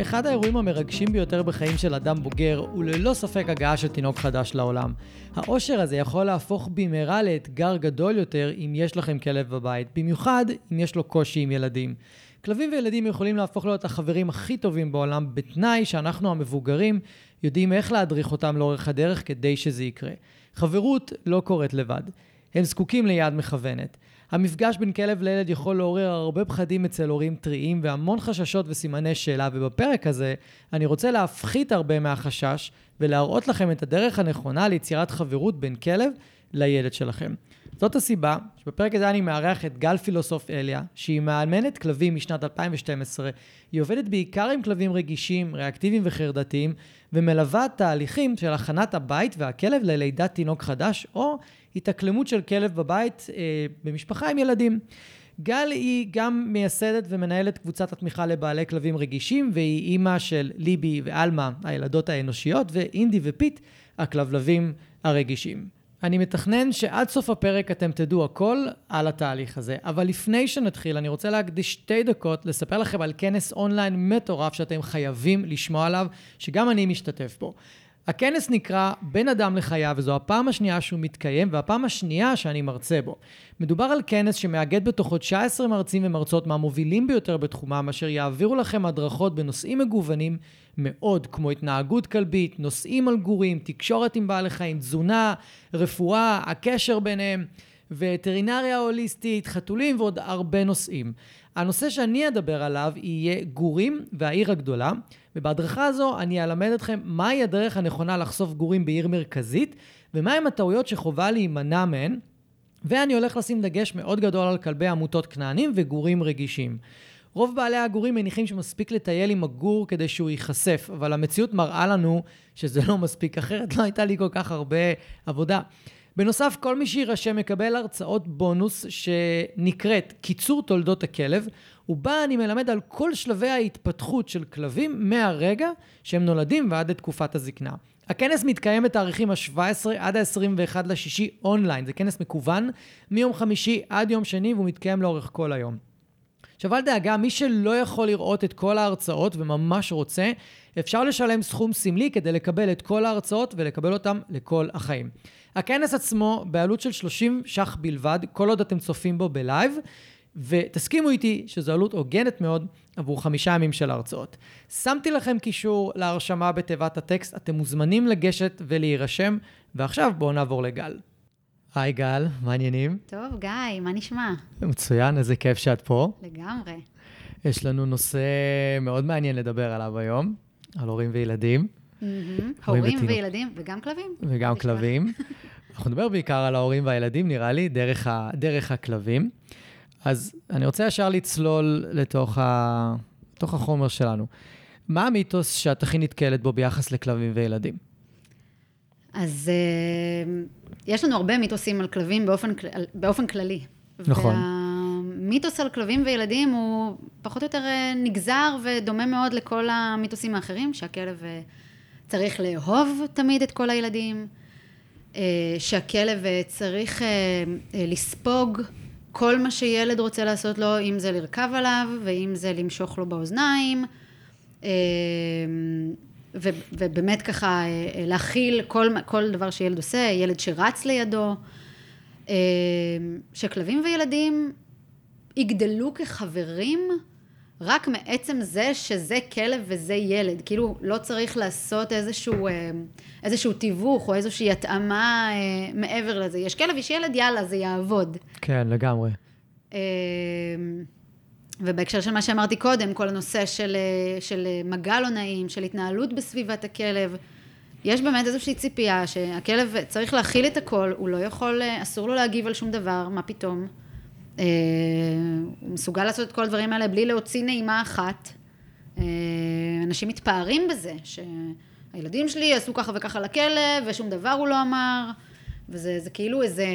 אחד האירועים המרגשים ביותר בחיים של אדם בוגר הוא ללא ספק הגעה של תינוק חדש לעולם. האושר הזה יכול להפוך במהרה לאתגר גדול יותר אם יש לכם כלב בבית, במיוחד אם יש לו קושי עם ילדים. כלבים וילדים יכולים להפוך להיות החברים הכי טובים בעולם, בתנאי שאנחנו המבוגרים יודעים איך להדריך אותם לאורך הדרך כדי שזה יקרה. חברות לא קורית לבד. הם זקוקים ליד מכוונת. המפגש בין כלב לילד יכול לעורר הרבה פחדים אצל הורים טריים והמון חששות וסימני שאלה, ובפרק הזה אני רוצה להפחית הרבה מהחשש ולהראות לכם את הדרך הנכונה ליצירת חברות בין כלב לילד שלכם. זאת הסיבה שבפרק הזה אני מארח את גל פילוסוף אליה, שהיא מאמנת כלבים משנת 2012. היא עובדת בעיקר עם כלבים רגישים, ריאקטיביים וחרדתיים, ומלווה תהליכים של הכנת הבית והכלב ללידת תינוק חדש, או התאקלמות של כלב בבית אה, במשפחה עם ילדים. גל היא גם מייסדת ומנהלת קבוצת התמיכה לבעלי כלבים רגישים, והיא אימא של ליבי ואלמה, הילדות האנושיות, ואינדי ופיט, הכלבלבים הרגישים. אני מתכנן שעד סוף הפרק אתם תדעו הכל על התהליך הזה, אבל לפני שנתחיל, אני רוצה להקדיש שתי דקות לספר לכם על כנס אונליין מטורף שאתם חייבים לשמוע עליו, שגם אני משתתף בו. הכנס נקרא בין אדם לחיה, וזו הפעם השנייה שהוא מתקיים, והפעם השנייה שאני מרצה בו. מדובר על כנס שמאגד בתוכו 19 מרצים ומרצות מהמובילים ביותר בתחומם, אשר יעבירו לכם הדרכות בנושאים מגוונים מאוד, כמו התנהגות כלבית, נושאים על גורים, תקשורת עם בעלי חיים, תזונה, רפואה, הקשר ביניהם, וטרינריה הוליסטית, חתולים ועוד הרבה נושאים. הנושא שאני אדבר עליו יהיה גורים והעיר הגדולה, ובהדרכה הזו אני אלמד אתכם מהי הדרך הנכונה לחשוף גורים בעיר מרכזית, ומהם הטעויות שחובה להימנע מהן, ואני הולך לשים דגש מאוד גדול על כלבי עמותות כנענים וגורים רגישים. רוב בעלי הגורים מניחים שמספיק לטייל עם הגור כדי שהוא ייחשף, אבל המציאות מראה לנו שזה לא מספיק, אחרת לא הייתה לי כל כך הרבה עבודה. בנוסף, כל מי שיירשם מקבל הרצאות בונוס שנקראת קיצור תולדות הכלב, ובה אני מלמד על כל שלבי ההתפתחות של כלבים מהרגע שהם נולדים ועד לתקופת הזקנה. הכנס מתקיים בתאריכים ה-17 עד ה-21 לשישי אונליין, זה כנס מקוון מיום חמישי עד יום שני והוא מתקיים לאורך כל היום. עכשיו אל דאגה, מי שלא יכול לראות את כל ההרצאות וממש רוצה, אפשר לשלם סכום סמלי כדי לקבל את כל ההרצאות ולקבל אותם לכל החיים. הכנס עצמו בעלות של 30 ש"ח בלבד, כל עוד אתם צופים בו בלייב, ותסכימו איתי שזו עלות הוגנת מאוד עבור חמישה ימים של הרצאות. שמתי לכם קישור להרשמה בתיבת הטקסט, אתם מוזמנים לגשת ולהירשם, ועכשיו בואו נעבור לגל. היי גל, מה העניינים? טוב, גיא, מה נשמע? מצוין, איזה כיף שאת פה. לגמרי. יש לנו נושא מאוד מעניין לדבר עליו היום, על הורים וילדים. הורים וילדים וגם כלבים. וגם כלבים. אנחנו נדבר בעיקר על ההורים והילדים, נראה לי, דרך, ה, דרך הכלבים. אז אני רוצה ישר לצלול לתוך, ה, לתוך החומר שלנו. מה המיתוס שאת הכי נתקלת בו ביחס לכלבים וילדים? אז uh, יש לנו הרבה מיתוסים על כלבים באופן, באופן כללי. נכון. והמיתוס על כלבים וילדים הוא פחות או יותר אה, נגזר ודומה מאוד לכל המיתוסים האחרים, שהכלב אה, צריך לאהוב תמיד את כל הילדים, שהכלב צריך לספוג כל מה שילד רוצה לעשות לו, אם זה לרכב עליו, ואם זה למשוך לו באוזניים, אה, ו, ובאמת ככה אה, להכיל כל, כל דבר שילד עושה, ילד שרץ לידו, אה, שכלבים וילדים יגדלו כחברים רק מעצם זה שזה כלב וזה ילד. כאילו, לא צריך לעשות איזשהו, איזשהו תיווך או איזושהי התאמה מעבר לזה. יש כלב, יש ילד, יאללה, זה יעבוד. כן, לגמרי. ובהקשר של מה שאמרתי קודם, כל הנושא של, של מגע לא נעים, של התנהלות בסביבת הכלב, יש באמת איזושהי ציפייה שהכלב צריך להכיל את הכל, הוא לא יכול, אסור לו להגיב על שום דבר, מה פתאום. אה, הוא מסוגל לעשות את כל הדברים האלה בלי להוציא נעימה אחת. אה, אנשים מתפארים בזה, שהילדים שלי עשו ככה וככה לכלב, ושום דבר הוא לא אמר, וזה זה כאילו איזה...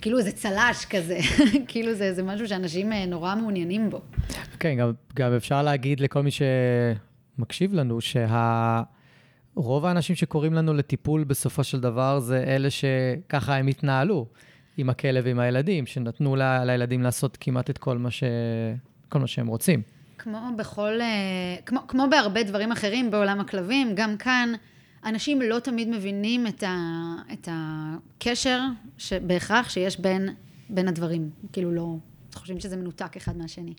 כאילו איזה צל"ש כזה, כאילו זה, זה משהו שאנשים אה, נורא מעוניינים בו. כן, גם, גם אפשר להגיד לכל מי שמקשיב לנו, שרוב האנשים שקוראים לנו לטיפול בסופו של דבר זה אלה שככה הם התנהלו עם הכלב ועם הילדים, שנתנו ל, לילדים לעשות כמעט את כל מה, ש, כל מה שהם רוצים. כמו בכל, אה, כמו, כמו בהרבה דברים אחרים בעולם הכלבים, גם כאן אנשים לא תמיד מבינים את, ה, את הקשר שבהכרח שיש בין, בין הדברים. כאילו לא, חושבים שזה מנותק אחד מהשני.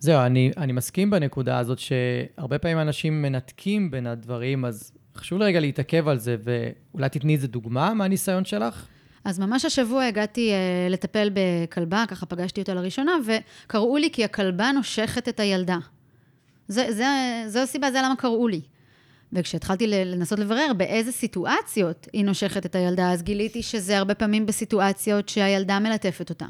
זהו, אני, אני מסכים בנקודה הזאת שהרבה פעמים אנשים מנתקים בין הדברים, אז חשוב לי רגע להתעכב על זה, ואולי תתני איזה דוגמה מהניסיון שלך? אז ממש השבוע הגעתי uh, לטפל בכלבה, ככה פגשתי אותה לראשונה, וקראו לי כי הכלבה נושכת את הילדה. זה, זה, זו הסיבה, זה למה קראו לי. וכשהתחלתי לנסות לברר באיזה סיטואציות היא נושכת את הילדה, אז גיליתי שזה הרבה פעמים בסיטואציות שהילדה מלטפת אותה.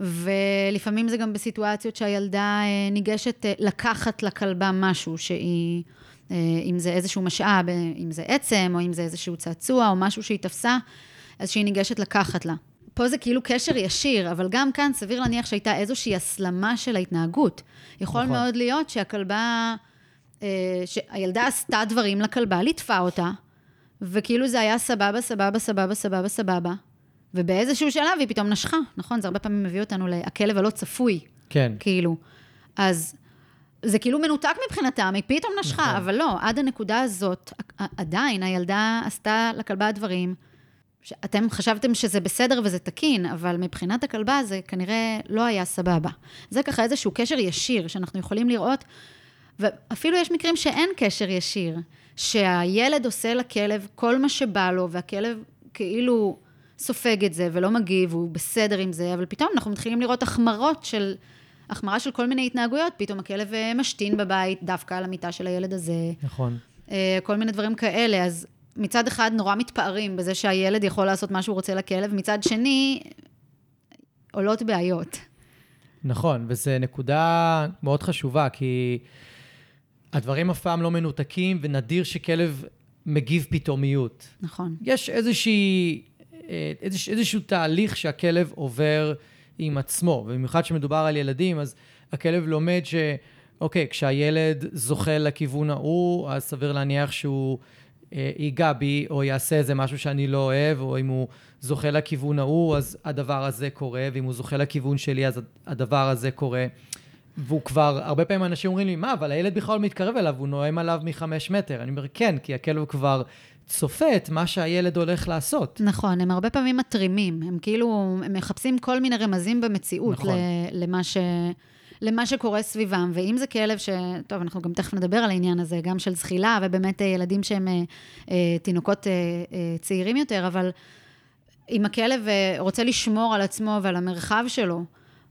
ולפעמים זה גם בסיטואציות שהילדה אה, ניגשת אה, לקחת לכלבה משהו שהיא, אה, אם זה איזשהו משאב, אם זה עצם, או אם זה איזשהו צעצוע, או משהו שהיא תפסה, אז שהיא ניגשת לקחת לה. פה זה כאילו קשר ישיר, אבל גם כאן סביר להניח שהייתה איזושהי הסלמה של ההתנהגות. יכול נכון. מאוד להיות שהכלבה... אה, שהילדה עשתה דברים לכלבה, ליטפה אותה, וכאילו זה היה סבבה, סבבה, סבבה, סבבה, סבבה. ובאיזשהו שלב היא פתאום נשכה, נכון? זה הרבה פעמים מביא אותנו לכלב הלא צפוי. כן. כאילו. אז זה כאילו מנותק מבחינתם, היא פתאום נשכה, נכון. אבל לא, עד הנקודה הזאת, עדיין הילדה עשתה לכלבה דברים, שאתם חשבתם שזה בסדר וזה תקין, אבל מבחינת הכלבה זה כנראה לא היה סבבה. זה ככה איזשהו קשר ישיר שאנחנו יכולים לראות ואפילו יש מקרים שאין קשר ישיר, שהילד עושה לכלב כל מה שבא לו, והכלב כאילו סופג את זה ולא מגיב, הוא בסדר עם זה, אבל פתאום אנחנו מתחילים לראות החמרות של, החמרה של כל מיני התנהגויות, פתאום הכלב אה, משתין בבית דווקא על המיטה של הילד הזה. נכון. אה, כל מיני דברים כאלה, אז מצד אחד נורא מתפארים בזה שהילד יכול לעשות מה שהוא רוצה לכלב, מצד שני, עולות בעיות. נכון, וזו נקודה מאוד חשובה, כי... הדברים אף פעם לא מנותקים, ונדיר שכלב מגיב פתאומיות. נכון. יש איזושהי, אה, איזוש, איזשהו תהליך שהכלב עובר עם עצמו, ובמיוחד כשמדובר על ילדים, אז הכלב לומד ש... אוקיי, כשהילד זוכה לכיוון ההוא, אז סביר להניח שהוא ייגע בי, או יעשה איזה משהו שאני לא אוהב, או אם הוא זוכה לכיוון ההוא, אז הדבר הזה קורה, ואם הוא זוכה לכיוון שלי, אז הדבר הזה קורה. והוא כבר, הרבה פעמים אנשים אומרים לי, מה, אבל הילד בכלל מתקרב אליו, הוא נואם עליו מחמש מטר. אני אומר, כן, כי הכלב כבר צופה את מה שהילד הולך לעשות. נכון, הם הרבה פעמים מתרימים, הם כאילו, הם מחפשים כל מיני רמזים במציאות נכון. למה ש... למה שקורה סביבם, ואם זה כלב ש... טוב, אנחנו גם תכף נדבר על העניין הזה, גם של זחילה, ובאמת אה, ילדים שהם אה, אה, תינוקות צעירים יותר, אבל אם הכלב רוצה לשמור על עצמו ועל המרחב שלו,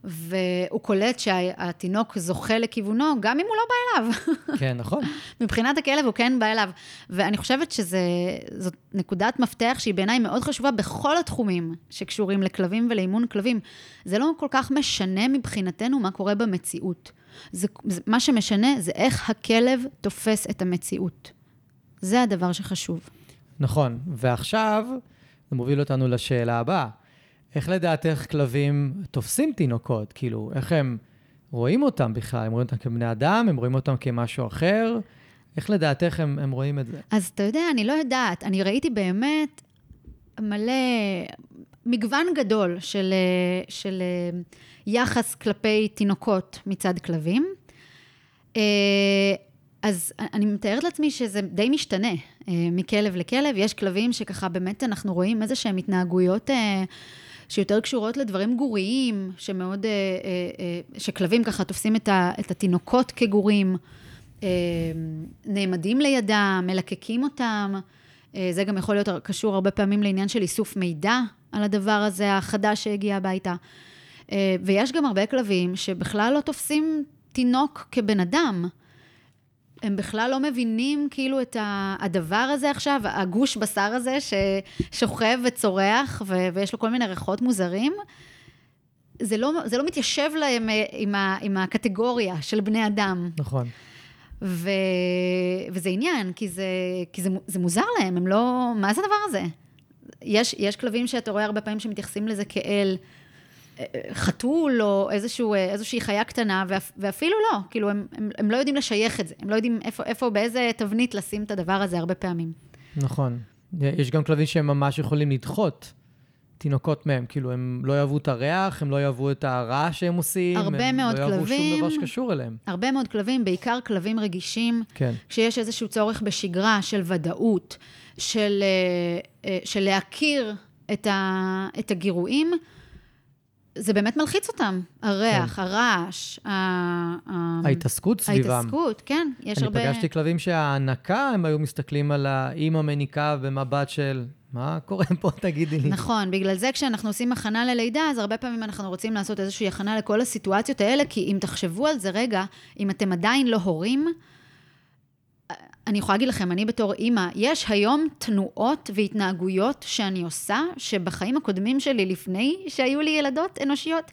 והוא קולט שהתינוק זוכה לכיוונו, גם אם הוא לא בא אליו. כן, נכון. מבחינת הכלב הוא כן בא אליו. ואני חושבת שזאת נקודת מפתח שהיא בעיניי מאוד חשובה בכל התחומים שקשורים לכלבים ולאימון כלבים. זה לא כל כך משנה מבחינתנו מה קורה במציאות. זה, זה, מה שמשנה זה איך הכלב תופס את המציאות. זה הדבר שחשוב. נכון, ועכשיו זה מוביל אותנו לשאלה הבאה. איך לדעתך כלבים תופסים תינוקות? כאילו, איך הם רואים אותם בכלל? הם רואים אותם כבני אדם? הם רואים אותם כמשהו אחר? איך לדעתך הם, הם רואים את זה? אז אתה יודע, אני לא יודעת. אני ראיתי באמת מלא, מגוון גדול של, של יחס כלפי תינוקות מצד כלבים. אה, אז אני מתארת לעצמי שזה די משתנה אה, מכלב לכלב. יש כלבים שככה באמת אנחנו רואים איזה שהם התנהגויות אה, שיותר קשורות לדברים גוריים, שמאוד, אה, אה, אה, שכלבים ככה תופסים את, ה, את התינוקות כגורים, נעמדים לידם, מלקקים אותם. זה גם יכול להיות קשור הרבה פעמים לעניין של איסוף מידע על הדבר הזה, החדש שהגיע הביתה. ויש גם הרבה כלבים שבכלל לא תופסים תינוק כבן אדם. הם בכלל לא מבינים כאילו את הדבר הזה עכשיו, הגוש בשר הזה ששוכב וצורח ו- ויש לו כל מיני ריחות מוזרים. זה לא, זה לא מתיישב להם אה, עם, ה, עם הקטגוריה של בני אדם. נכון. ו... וזה עניין, כי, זה, כי זה, זה מוזר להם, הם לא... מה זה הדבר הזה? יש, יש כלבים שאתה רואה הרבה פעמים שמתייחסים לזה כאל חתול או איזשהו, אה, איזושהי חיה קטנה, ואפ, ואפילו לא, כאילו, הם, הם, הם לא יודעים לשייך את זה, הם לא יודעים איפה, איפה, באיזה תבנית לשים את הדבר הזה הרבה פעמים. נכון. יש גם כלבים שהם ממש יכולים לדחות תינוקות מהם, כאילו, הם לא יאהבו את הריח, הם לא יאהבו את הרעש שהם עושים. הרבה מאוד. הם לא יאהבו שום דבר שקשור אליהם. הרבה מאוד כלבים, בעיקר כלבים רגישים. כן. כשיש איזשהו צורך בשגרה של ודאות, של, אה, של להכיר את, ה, את הגירויים, זה באמת מלחיץ אותם. הריח, כן. הרעש, ה... ההתעסקות סביבם. ההתעסקות, כן. יש אני הרבה... אני פגשתי כלבים שההנקה, הם היו מסתכלים על האימא מניקה במבט של, מה קורה פה, תגידי לי. נכון, בגלל זה כשאנחנו עושים הכנה ללידה, אז הרבה פעמים אנחנו רוצים לעשות איזושהי הכנה לכל הסיטואציות האלה, כי אם תחשבו על זה רגע, אם אתם עדיין לא הורים, אני יכולה להגיד לכם, אני בתור אימא, יש היום תנועות והתנהגויות שאני עושה, שבחיים הקודמים שלי, לפני שהיו לי ילדות אנושיות,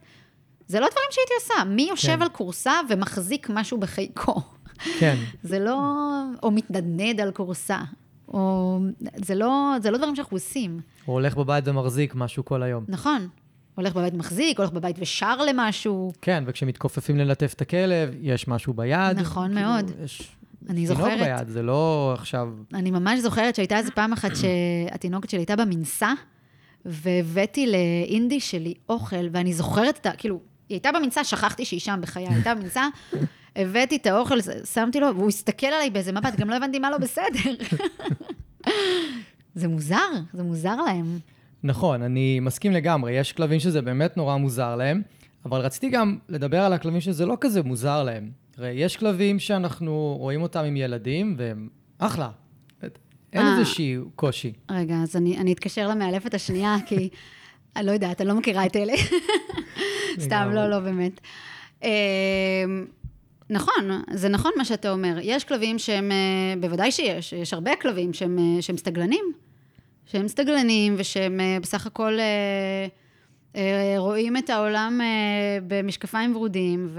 זה לא דברים שהייתי עושה. מי יושב כן. על כורסה ומחזיק משהו בחיקו? כן. זה לא... או מתנדנד על כורסה. או... זה לא, זה לא דברים שאנחנו עושים. או הולך בבית ומחזיק משהו כל היום. נכון. הולך בבית מחזיק, הולך בבית ושר למשהו. כן, וכשמתכופפים ללטף את הכלב, יש משהו ביד. נכון כאילו, מאוד. יש אני זוכרת... תינוק ביד, זה לא עכשיו... אני ממש זוכרת שהייתה איזה פעם אחת שהתינוקת שלי הייתה במנסה, והבאתי לאינדי שלי אוכל, ואני זוכרת את ה... כאילו, היא הייתה במנסה, שכחתי שהיא שם בחיי, הייתה במנסה, הבאתי את האוכל, שמתי לו, והוא הסתכל עליי באיזה מבט, גם לא הבנתי מה לא בסדר. זה מוזר, זה מוזר להם. נכון, אני מסכים לגמרי, יש כלבים שזה באמת נורא מוזר להם, אבל רציתי גם לדבר על הכלבים שזה לא כזה מוזר להם. תראה, יש כלבים שאנחנו רואים אותם עם ילדים, והם אחלה. אין אה. איזשהי קושי. רגע, אז אני, אני אתקשר למאלפת השנייה, כי אני לא יודעת, אני לא מכירה את אלה. סתם, לא, לא, באמת. אמ, נכון, זה נכון מה שאתה אומר. יש כלבים שהם, אה, בוודאי שיש, יש הרבה כלבים שהם, אה, שהם סטגלנים. שהם סטגלנים ושהם בסך הכל... אה, רואים את העולם אה, במשקפיים ורודים,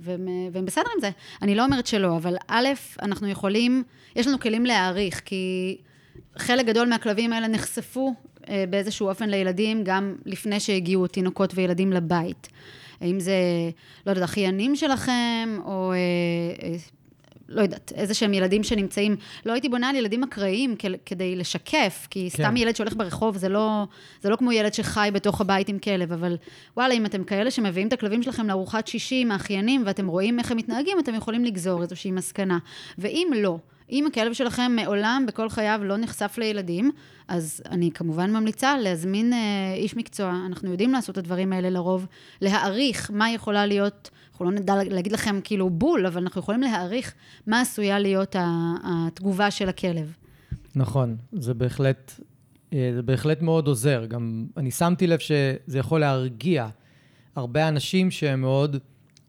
והם, בסדר עם זה. אני לא אומרת שלא, אבל א', אנחנו יכולים, יש לנו כלים להעריך, כי חלק גדול מהכלבים האלה נחשפו אה, באיזשהו אופן לילדים, גם לפני שהגיעו תינוקות וילדים לבית. האם זה, לא יודעת, אחיינים שלכם, או לא יודעת, איזה שהם ילדים שנמצאים, לא הייתי בונה על ילדים אקראיים כדי לשקף, כי כן. סתם ילד שהולך ברחוב זה לא, זה לא כמו ילד שחי בתוך הבית עם כלב, אבל וואלה, אם אתם כאלה שמביאים את הכלבים שלכם לארוחת שישי עם האחיינים, ואתם רואים איך הם מתנהגים, אתם יכולים לגזור איזושהי מסקנה. ואם לא, אם הכלב שלכם מעולם בכל חייו לא נחשף לילדים, אז אני כמובן ממליצה להזמין אה, איש מקצוע, אנחנו יודעים לעשות את הדברים האלה לרוב, להעריך מה יכולה להיות, אנחנו לא נדע להגיד לכם כאילו בול, אבל אנחנו יכולים להעריך מה עשויה להיות התגובה של הכלב. נכון, זה בהחלט, אה, זה בהחלט מאוד עוזר. גם אני שמתי לב שזה יכול להרגיע הרבה אנשים שהם מאוד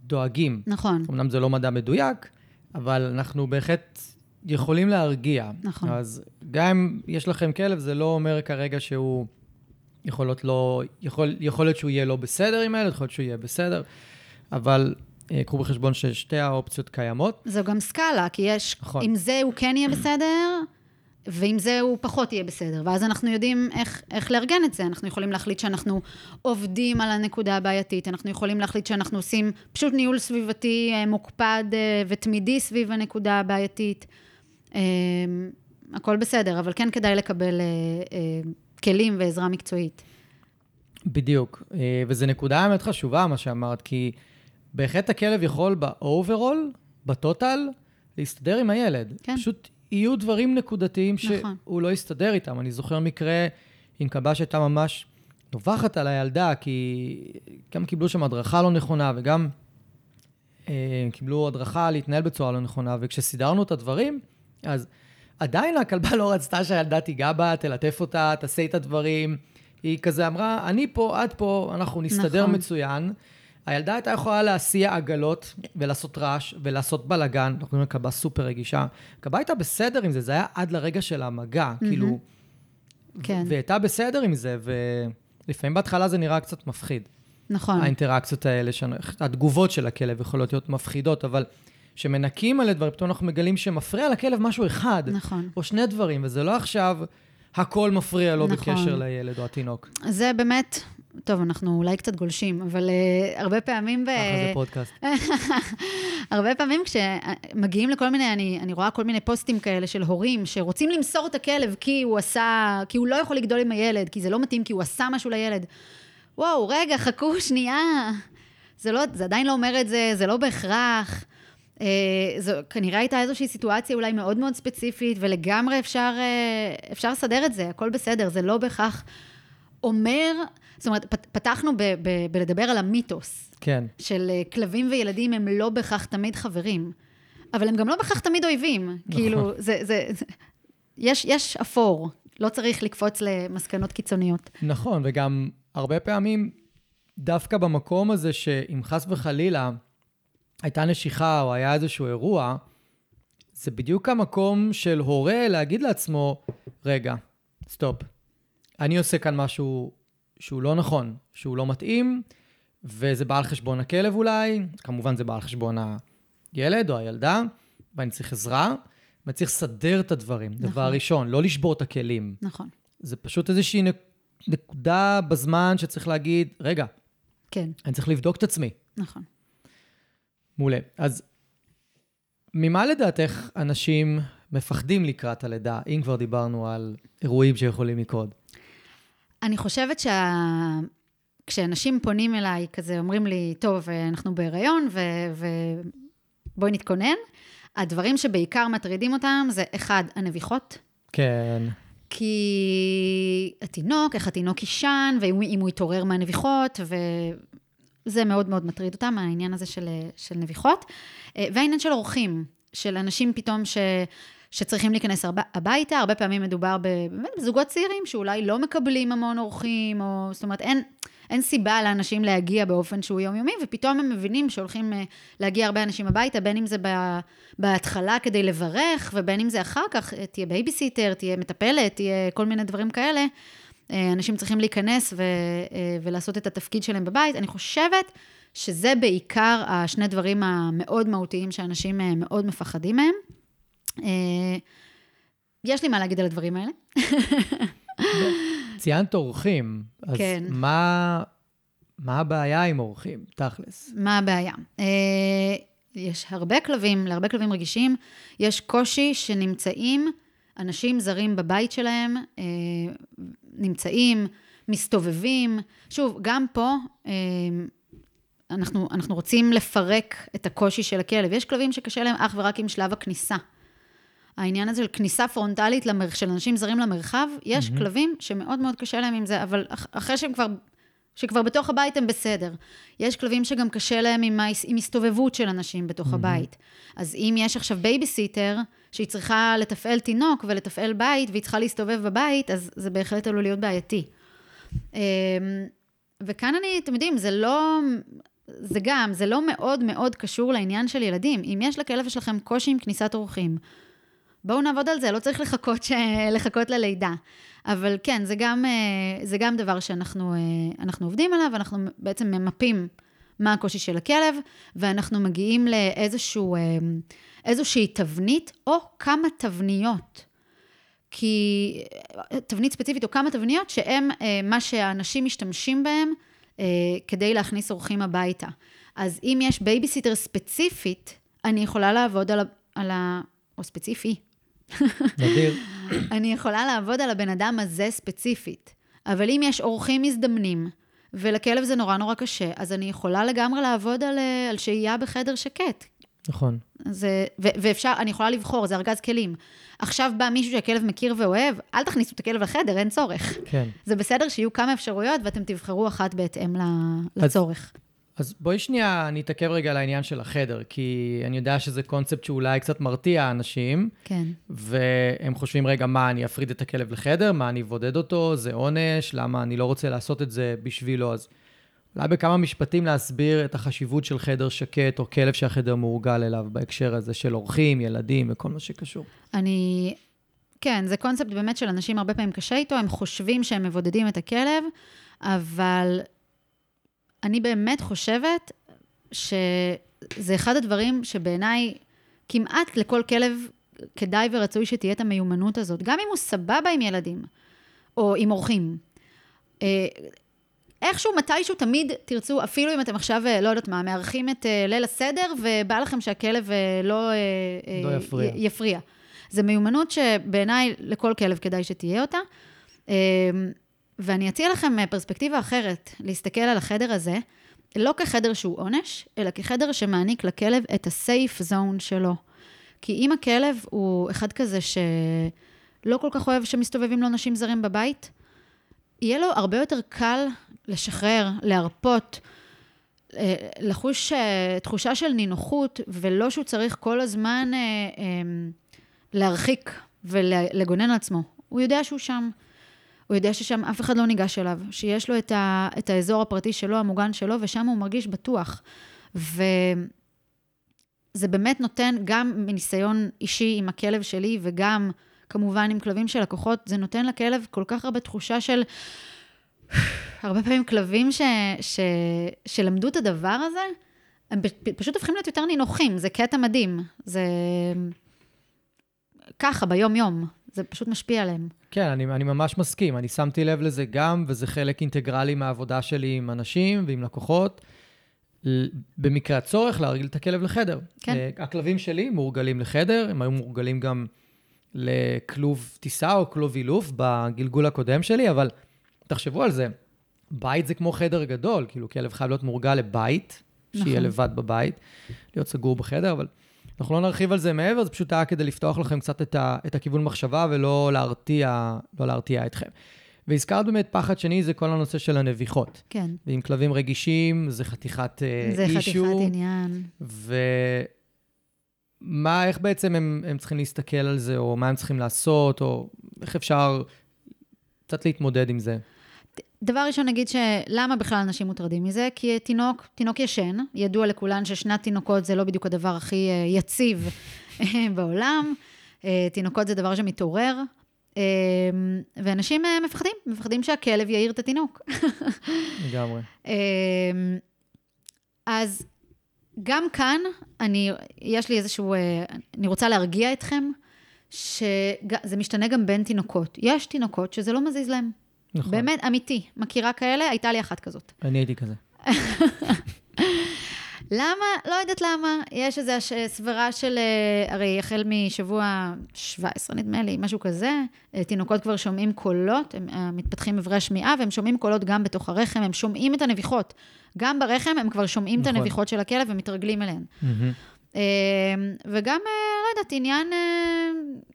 דואגים. נכון. אמנם זה לא מדע מדויק, אבל אנחנו בהחלט יכולים להרגיע. נכון. אז גם אם יש לכם כלב, זה לא אומר כרגע שהוא... יכול להיות, לא, יכול, יכול להיות שהוא יהיה לא בסדר עם הילד, יכול להיות שהוא יהיה בסדר, אבל אה, קחו בחשבון ששתי האופציות קיימות. זו גם סקאלה, כי יש, נכון. עם זה הוא כן יהיה בסדר, ועם זה הוא פחות יהיה בסדר. ואז אנחנו יודעים איך, איך לארגן את זה. אנחנו יכולים להחליט שאנחנו עובדים על הנקודה הבעייתית, אנחנו יכולים להחליט שאנחנו עושים פשוט ניהול סביבתי אה, מוקפד אה, ותמידי סביב הנקודה הבעייתית. אמ, הכל בסדר, אבל כן כדאי לקבל כלים ועזרה מקצועית. בדיוק, וזו נקודה באמת חשובה, מה שאמרת, כי בהחלט הכלב יכול ב overall, ב total, להסתדר עם הילד. כן. פשוט יהיו דברים נקודתיים נכון. שהוא לא יסתדר איתם. אני זוכר מקרה עם כלבה שהייתה ממש נובחת על הילדה, כי גם קיבלו שם הדרכה לא נכונה, וגם אה, קיבלו הדרכה להתנהל בצורה לא נכונה, וכשסידרנו את הדברים, אז עדיין הכלבה לא רצתה שהילדה תיגע בה, תלטף אותה, תעשה את הדברים. היא כזה אמרה, אני פה, את פה, אנחנו נסתדר נכון. מצוין. הילדה הייתה יכולה להסיע עגלות ולעשות רעש ולעשות בלאגן, אנחנו רואים כלבה סופר רגישה. כלבה הייתה בסדר עם זה, זה היה עד לרגע של המגע, mm-hmm. כאילו... כן. והיא הייתה בסדר עם זה, ולפעמים בהתחלה זה נראה קצת מפחיד. נכון. האינטראקציות האלה, שאני- התגובות של הכלב יכולות להיות מפחידות, אבל כשמנקים על הדברים, פתאום אנחנו מגלים שמפריע לכלב משהו אחד, נכון. או שני דברים, וזה לא עכשיו הכל מפריע לו נכון. בקשר לילד או התינוק. זה באמת, טוב, אנחנו אולי קצת גולשים, אבל uh, הרבה פעמים... ב... ככה זה פודקאסט. הרבה פעמים כשמגיעים לכל מיני, אני, אני רואה כל מיני פוסטים כאלה של הורים שרוצים למסור את הכלב כי הוא עשה, כי הוא לא יכול לגדול עם הילד, כי זה לא מתאים, כי הוא עשה משהו לילד. וואו, רגע, חכו שנייה. זה, לא, זה עדיין לא אומר את זה, זה לא בהכרח. אה, זו כנראה הייתה איזושהי סיטואציה אולי מאוד מאוד ספציפית, ולגמרי אפשר, אה, אפשר לסדר את זה, הכל בסדר, זה לא בהכרח אומר, זאת אומרת, פת, פתחנו ב, ב, בלדבר על המיתוס. כן. של אה, כלבים וילדים הם לא בהכרח תמיד חברים, אבל הם גם לא בהכרח תמיד אויבים. נכון. כאילו, זה, זה, זה, יש, יש אפור, לא צריך לקפוץ למסקנות קיצוניות. נכון, וגם הרבה פעמים, דווקא במקום הזה שאם חס וחלילה הייתה נשיכה או היה איזשהו אירוע, זה בדיוק המקום של הורה להגיד לעצמו, רגע, סטופ, אני עושה כאן משהו שהוא לא נכון, שהוא לא מתאים, וזה בא על חשבון הכלב אולי, כמובן זה בא על חשבון הילד או הילדה, ואני צריך עזרה, ואני צריך לסדר את הדברים. נכון. דבר ראשון, לא לשבור את הכלים. נכון, זה פשוט איזושהי נק- נקודה בזמן שצריך להגיד, רגע, כן, אני צריך לבדוק את עצמי. נכון. מעולה. אז ממה לדעתך אנשים מפחדים לקראת הלידה, אם כבר דיברנו על אירועים שיכולים לקרות? אני חושבת שה... כשאנשים פונים אליי, כזה אומרים לי, טוב, אנחנו בהיריון, ו... ובואי נתכונן, הדברים שבעיקר מטרידים אותם זה, אחד, הנביחות. כן, כי התינוק, איך התינוק יישן, ואם הוא יתעורר מהנביחות, וזה מאוד מאוד מטריד אותם, העניין הזה של, של נביחות. אה, והעניין של אורחים, של אנשים פתאום ש... שצריכים להיכנס הרבה, הביתה, הרבה פעמים מדובר באמת בזוגות צעירים שאולי לא מקבלים המון אורחים, או זאת אומרת, אין, אין סיבה לאנשים להגיע באופן שהוא יומיומי, ופתאום הם מבינים שהולכים אה, להגיע הרבה אנשים הביתה, בין אם זה בהתחלה כדי לברך, ובין אם זה אחר כך, אה, תהיה בייביסיטר, תהיה מטפלת, תהיה כל מיני דברים כאלה. אה, אנשים צריכים להיכנס ו, ולעשות את התפקיד שלהם בבית. אני חושבת שזה בעיקר השני דברים המאוד מהותיים שאנשים מאוד מפחדים מהם. יש לי מה להגיד על הדברים האלה. ציינת אורחים, אז כן. מה, מה הבעיה עם אורחים, תכלס? מה הבעיה? יש הרבה כלבים, להרבה כלבים רגישים, יש קושי שנמצאים אנשים זרים בבית שלהם, נמצאים, מסתובבים. שוב, גם פה, אנחנו, אנחנו רוצים לפרק את הקושי של הכלב. יש כלבים שקשה להם אך ורק עם שלב הכניסה. העניין הזה של כניסה פרונטלית למר... של אנשים זרים למרחב, יש mm-hmm. כלבים שמאוד מאוד קשה להם עם זה, אבל אחרי שהם כבר, שכבר בתוך הבית הם בסדר. יש כלבים שגם קשה להם עם, ה... עם הסתובבות של אנשים בתוך mm-hmm. הבית. אז אם יש עכשיו בייביסיטר, שהיא צריכה לתפעל תינוק ולתפעל בית, והיא צריכה להסתובב בבית, אז זה בהחלט עלול להיות בעייתי. וכאן אני, אתם יודעים, זה לא... זה גם, זה לא מאוד מאוד קשור לעניין של ילדים. אם יש לכלב שלכם קושי עם כניסת אורחים, בואו נעבוד על זה, לא צריך לחכות, ש... לחכות ללידה. אבל כן, זה גם, זה גם דבר שאנחנו עובדים עליו, אנחנו בעצם ממפים מה הקושי של הכלב, ואנחנו מגיעים לאיזשהו, איזושהי תבנית, או כמה תבניות. כי, תבנית ספציפית, או כמה תבניות, שהן מה שהאנשים משתמשים בהן כדי להכניס אורחים הביתה. אז אם יש בייביסיטר ספציפית, אני יכולה לעבוד על ה... על ה... או ספציפי. נדיר. אני יכולה לעבוד על הבן אדם הזה ספציפית. אבל אם יש אורחים מזדמנים, ולכלב זה נורא נורא קשה, אז אני יכולה לגמרי לעבוד על, על שהייה בחדר שקט. נכון. זה, ו, ואפשר, אני יכולה לבחור, זה ארגז כלים. עכשיו בא מישהו שהכלב מכיר ואוהב, אל תכניסו את הכלב לחדר, אין צורך. כן. זה בסדר שיהיו כמה אפשרויות, ואתם תבחרו אחת בהתאם לצורך. אז... אז בואי שנייה, אני אתעכב רגע על העניין של החדר, כי אני יודע שזה קונספט שאולי קצת מרתיע אנשים. כן. והם חושבים, רגע, מה, אני אפריד את הכלב לחדר? מה, אני אבודד אותו? זה עונש? למה אני לא רוצה לעשות את זה בשבילו? אז אולי בכמה משפטים להסביר את החשיבות של חדר שקט, או כלב שהחדר מורגל אליו, בהקשר הזה של אורחים, ילדים וכל מה שקשור. אני... כן, זה קונספט באמת של אנשים הרבה פעמים קשה איתו, הם חושבים שהם מבודדים את הכלב, אבל אני באמת חושבת שזה אחד הדברים שבעיניי כמעט לכל כלב כדאי ורצוי שתהיה את המיומנות הזאת, גם אם הוא סבבה עם ילדים או עם אורחים. אה, איכשהו, מתישהו, תמיד תרצו, אפילו אם אתם עכשיו, אה, לא יודעת מה, מארחים את אה, ליל הסדר, ובא לכם שהכלב לא, לא יפריע. יפריע. זו מיומנות שבעיניי לכל כלב כדאי שתהיה אותה. ואני אציע לכם פרספקטיבה אחרת, להסתכל על החדר הזה, לא כחדר שהוא עונש, אלא כחדר שמעניק לכלב את ה-safe zone שלו. כי אם הכלב הוא אחד כזה שלא כל כך אוהב שמסתובבים לו אנשים זרים בבית, יהיה לו הרבה יותר קל לשחרר, להרפות, אה, לחוש אה, תחושה של נינוחות, ולא שהוא צריך כל הזמן אה, להרחיק ולגונן על עצמו. הוא יודע שהוא שם. הוא יודע ששם אף אחד לא ניגש אליו, שיש לו את, ה, את האזור הפרטי שלו, המוגן שלו, ושם הוא מרגיש בטוח. וזה באמת נותן, גם מניסיון אישי עם הכלב שלי, וגם כמובן עם כלבים של לקוחות, זה נותן לכלב כל כך הרבה תחושה של... הרבה פעמים כלבים ש, ש, שלמדו את הדבר הזה, הם פשוט הופכים להיות יותר נינוחים, זה קטע מדהים. זה ככה, ביום-יום. זה פשוט משפיע עליהם. כן, אני, אני ממש מסכים. אני שמתי לב לזה גם, וזה חלק אינטגרלי מהעבודה שלי עם אנשים ועם לקוחות. במקרה הצורך, להרגיל את הכלב לחדר. כן. Uh, הכלבים שלי מורגלים לחדר, הם היו מורגלים גם לכלוב טיסה או כלוב אילוף בגלגול הקודם שלי, אבל תחשבו על זה, בית זה כמו חדר גדול, כאילו כלב חייב להיות מורגל לבית, נכון. שיהיה לבד בבית, להיות סגור בחדר, אבל אנחנו לא נרחיב על זה מעבר, זה פשוט היה כדי לפתוח לכם קצת את, ה, את הכיוון מחשבה ולא להרתיע, לא להרתיע אתכם. והזכרת באמת פחד שני, זה כל הנושא של הנביחות. כן. ועם כלבים רגישים, זה חתיכת זה אישו. זה חתיכת עניין. ומה, איך בעצם הם, הם צריכים להסתכל על זה, או מה הם צריכים לעשות, או איך אפשר קצת להתמודד עם זה? דבר ראשון, נגיד שלמה בכלל אנשים מוטרדים מזה? כי תינוק, תינוק ישן, ידוע לכולן ששנת תינוקות זה לא בדיוק הדבר הכי אה, יציב אה, בעולם. אה, תינוקות זה דבר שמתעורר, ואנשים מפחדים, מפחדים שהכלב יעיר את התינוק. לגמרי. אז גם כאן, אני, יש לי איזשהו, אני רוצה להרגיע אתכם, שזה משתנה גם בין תינוקות. יש תינוקות שזה לא מזיז להם. נכון. באמת, אמיתי. מכירה כאלה? הייתה לי אחת כזאת. אני הייתי כזה. למה? לא יודעת למה. יש איזו סברה של, אה, הרי החל משבוע 17, נדמה לי, משהו כזה, אה, תינוקות כבר שומעים קולות, הם אה, מתפתחים אברי השמיעה, והם שומעים קולות גם בתוך הרחם, הם שומעים את הנביחות. גם ברחם הם כבר שומעים נכון. את הנביחות של הכלב ומתרגלים אליהן. Mm-hmm. וגם, לא יודעת, עניין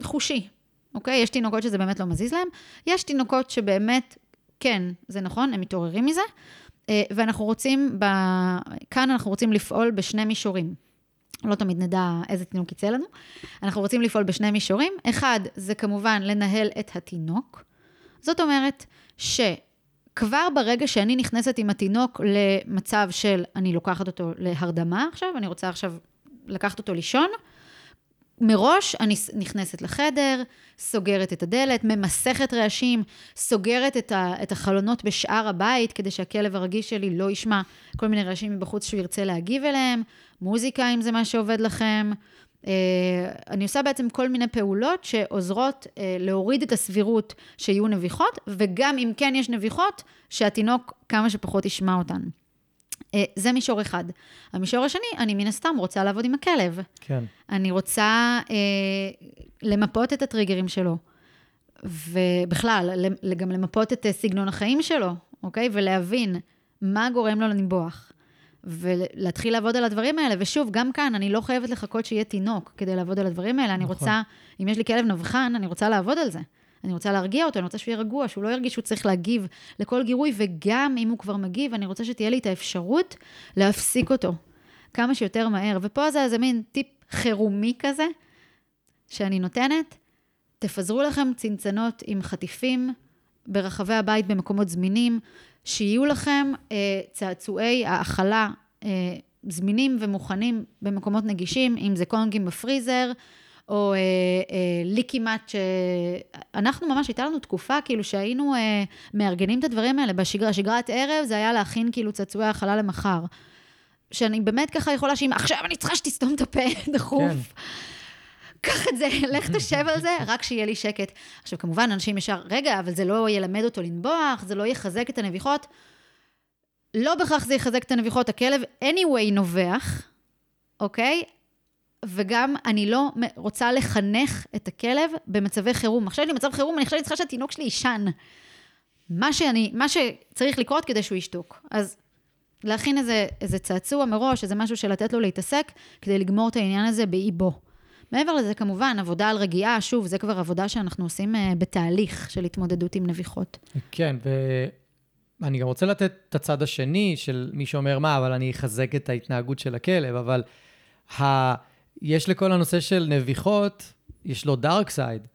חושי. אוקיי? יש תינוקות שזה באמת לא מזיז להם, יש תינוקות שבאמת, כן, זה נכון, הם מתעוררים מזה, אה, ואנחנו רוצים, ב... כאן אנחנו רוצים לפעול בשני מישורים. לא תמיד נדע איזה תינוק יצא לנו. אנחנו רוצים לפעול בשני מישורים. אחד, זה כמובן לנהל את התינוק. זאת אומרת, שכבר ברגע שאני נכנסת עם התינוק למצב של אני לוקחת אותו להרדמה עכשיו, אני רוצה עכשיו לקחת אותו לישון, מראש אני נכנסת לחדר, סוגרת את הדלת, ממסכת רעשים, סוגרת את, ה, את החלונות בשאר הבית, כדי שהכלב הרגיש שלי לא ישמע כל מיני רעשים מבחוץ שהוא ירצה להגיב אליהם, מוזיקה אם זה מה שעובד לכם. Uh, אני עושה בעצם כל מיני פעולות שעוזרות uh, להוריד את הסבירות שיהיו נביחות, וגם אם כן יש נביחות, שהתינוק כמה שפחות ישמע אותן. אה, זה מישור אחד. המישור השני, אני מן הסתם רוצה לעבוד עם הכלב. כן. אני רוצה אה, למפות את הטריגרים שלו, ובכלל, גם למפות את אה, סגנון החיים שלו, אוקיי? ולהבין מה גורם לו לנבוח. ולהתחיל לעבוד על הדברים האלה. ושוב, גם כאן, אני לא חייבת לחכות שיהיה תינוק כדי לעבוד על הדברים האלה. נכון. אני רוצה, אם יש לי כלב נבחן, אני רוצה לעבוד על זה. אני רוצה להרגיע אותו, אני רוצה שהוא יהיה רגוע, שהוא לא ירגיש שהוא צריך להגיב לכל גירוי, וגם אם הוא כבר מגיב, אני רוצה שתהיה לי את האפשרות להפסיק אותו כמה שיותר מהר. ופה זה איזה מין טיפ חירומי כזה, שאני נותנת. תפזרו לכם צנצנות עם חטיפים ברחבי הבית במקומות זמינים, שיהיו לכם אה, צעצועי האכלה אה, זמינים ומוכנים במקומות נגישים, אם זה קונגים בפריזר, או אה, אה, ליקי מאט, אנחנו ממש, הייתה לנו תקופה כאילו שהיינו אה, מארגנים את הדברים האלה בשגרה, שגרת ערב זה היה להכין כאילו צעצועי האכלה למחר. שאני באמת ככה יכולה שאם עכשיו אני צריכה שתסתום את הפה דחוף. כן. קח את זה, לך תשב על זה, רק שיהיה לי שקט. עכשיו, כמובן, אנשים ישר, רגע, אבל זה לא ילמד אותו לנבוח, זה לא יחזק את הנביחות. לא בהכרח זה יחזק את הנביחות, הכלב anyway נובח, אוקיי? וגם אני לא רוצה לחנך את הכלב במצבי חירום. עכשיו יש לי מצב חירום, אני חושבת שאני צריכה שהתינוק שלי יישן. מה, שאני, מה שצריך לקרות כדי שהוא ישתוק. אז להכין איזה, איזה צעצוע מראש, איזה משהו של לתת לו להתעסק, כדי לגמור את העניין הזה באיבו. מעבר לזה, כמובן, עבודה על רגיעה, שוב, זה כבר עבודה שאנחנו עושים uh, בתהליך של התמודדות עם נביחות. כן, ואני גם רוצה לתת את הצד השני של מי שאומר, מה, אבל אני אחזק את ההתנהגות של הכלב, אבל. יש לכל הנושא של נביחות, יש לו דארק סייד.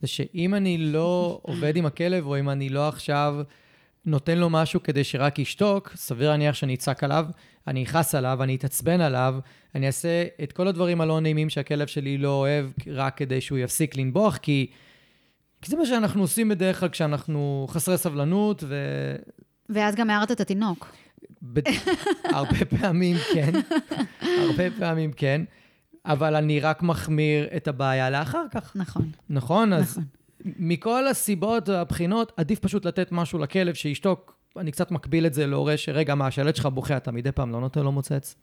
זה שאם אני לא עובד עם הכלב, או אם אני לא עכשיו נותן לו משהו כדי שרק ישתוק, סביר להניח שאני אצעק עליו, אני אכעס עליו, אני אתעצבן עליו, אני אעשה את כל הדברים הלא נעימים שהכלב שלי לא אוהב, רק כדי שהוא יפסיק לנבוח, כי, כי זה מה שאנחנו עושים בדרך כלל כשאנחנו חסרי סבלנות, ו... ואז גם הערת את התינוק. ב... הרבה פעמים כן, הרבה פעמים כן, אבל אני רק מחמיר את הבעיה לאחר כך. נכון. נכון? אז נכון. מכל הסיבות והבחינות, עדיף פשוט לתת משהו לכלב שישתוק. אני קצת מקביל את זה להורה שרגע, מה, השלט שלך בוכה, אתה מדי פעם לא נותן לו מוצץ?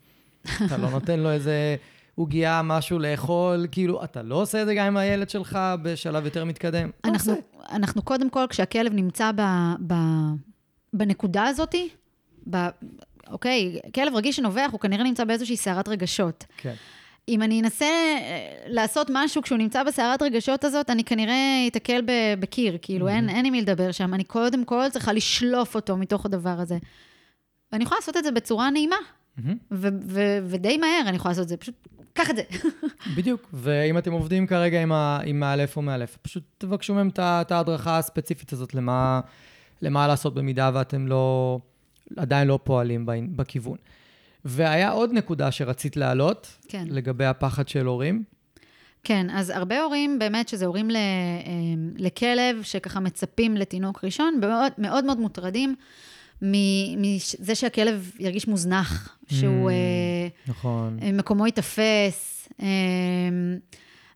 אתה לא נותן לו איזה עוגייה, משהו לאכול, כאילו, אתה לא עושה את זה גם עם הילד שלך בשלב יותר מתקדם? לא אנחנו, אנחנו קודם כל, כשהכלב נמצא ב, ב, בנקודה הזאתי, ב, אוקיי, כלב רגיש שנובח, הוא כנראה נמצא באיזושהי סערת רגשות. כן. אם אני אנסה אה, לעשות משהו כשהוא נמצא בסערת רגשות הזאת, אני כנראה אתקל בקיר, כאילו, mm-hmm. אין, אין עם מי לדבר שם. אני קודם כל צריכה לשלוף אותו מתוך הדבר הזה. ואני יכולה לעשות את זה בצורה נעימה. Mm-hmm. ו- ו- ודי מהר אני יכולה לעשות את זה, פשוט קח את זה. בדיוק, ואם אתם עובדים כרגע עם, ה- עם מאלף או מאלף, פשוט תבקשו מהם את ההדרכה הספציפית הזאת למה, למה לעשות במידה ואתם לא, עדיין לא פועלים בכיוון. והיה עוד נקודה שרצית להעלות, כן. לגבי הפחד של הורים. כן, אז הרבה הורים, באמת, שזה הורים אה, לכלב, שככה מצפים לתינוק ראשון, מאוד מאוד, מאוד מוטרדים מזה שהכלב ירגיש מוזנח, שהוא... Mm, נכון. אה, מקומו ייתפס.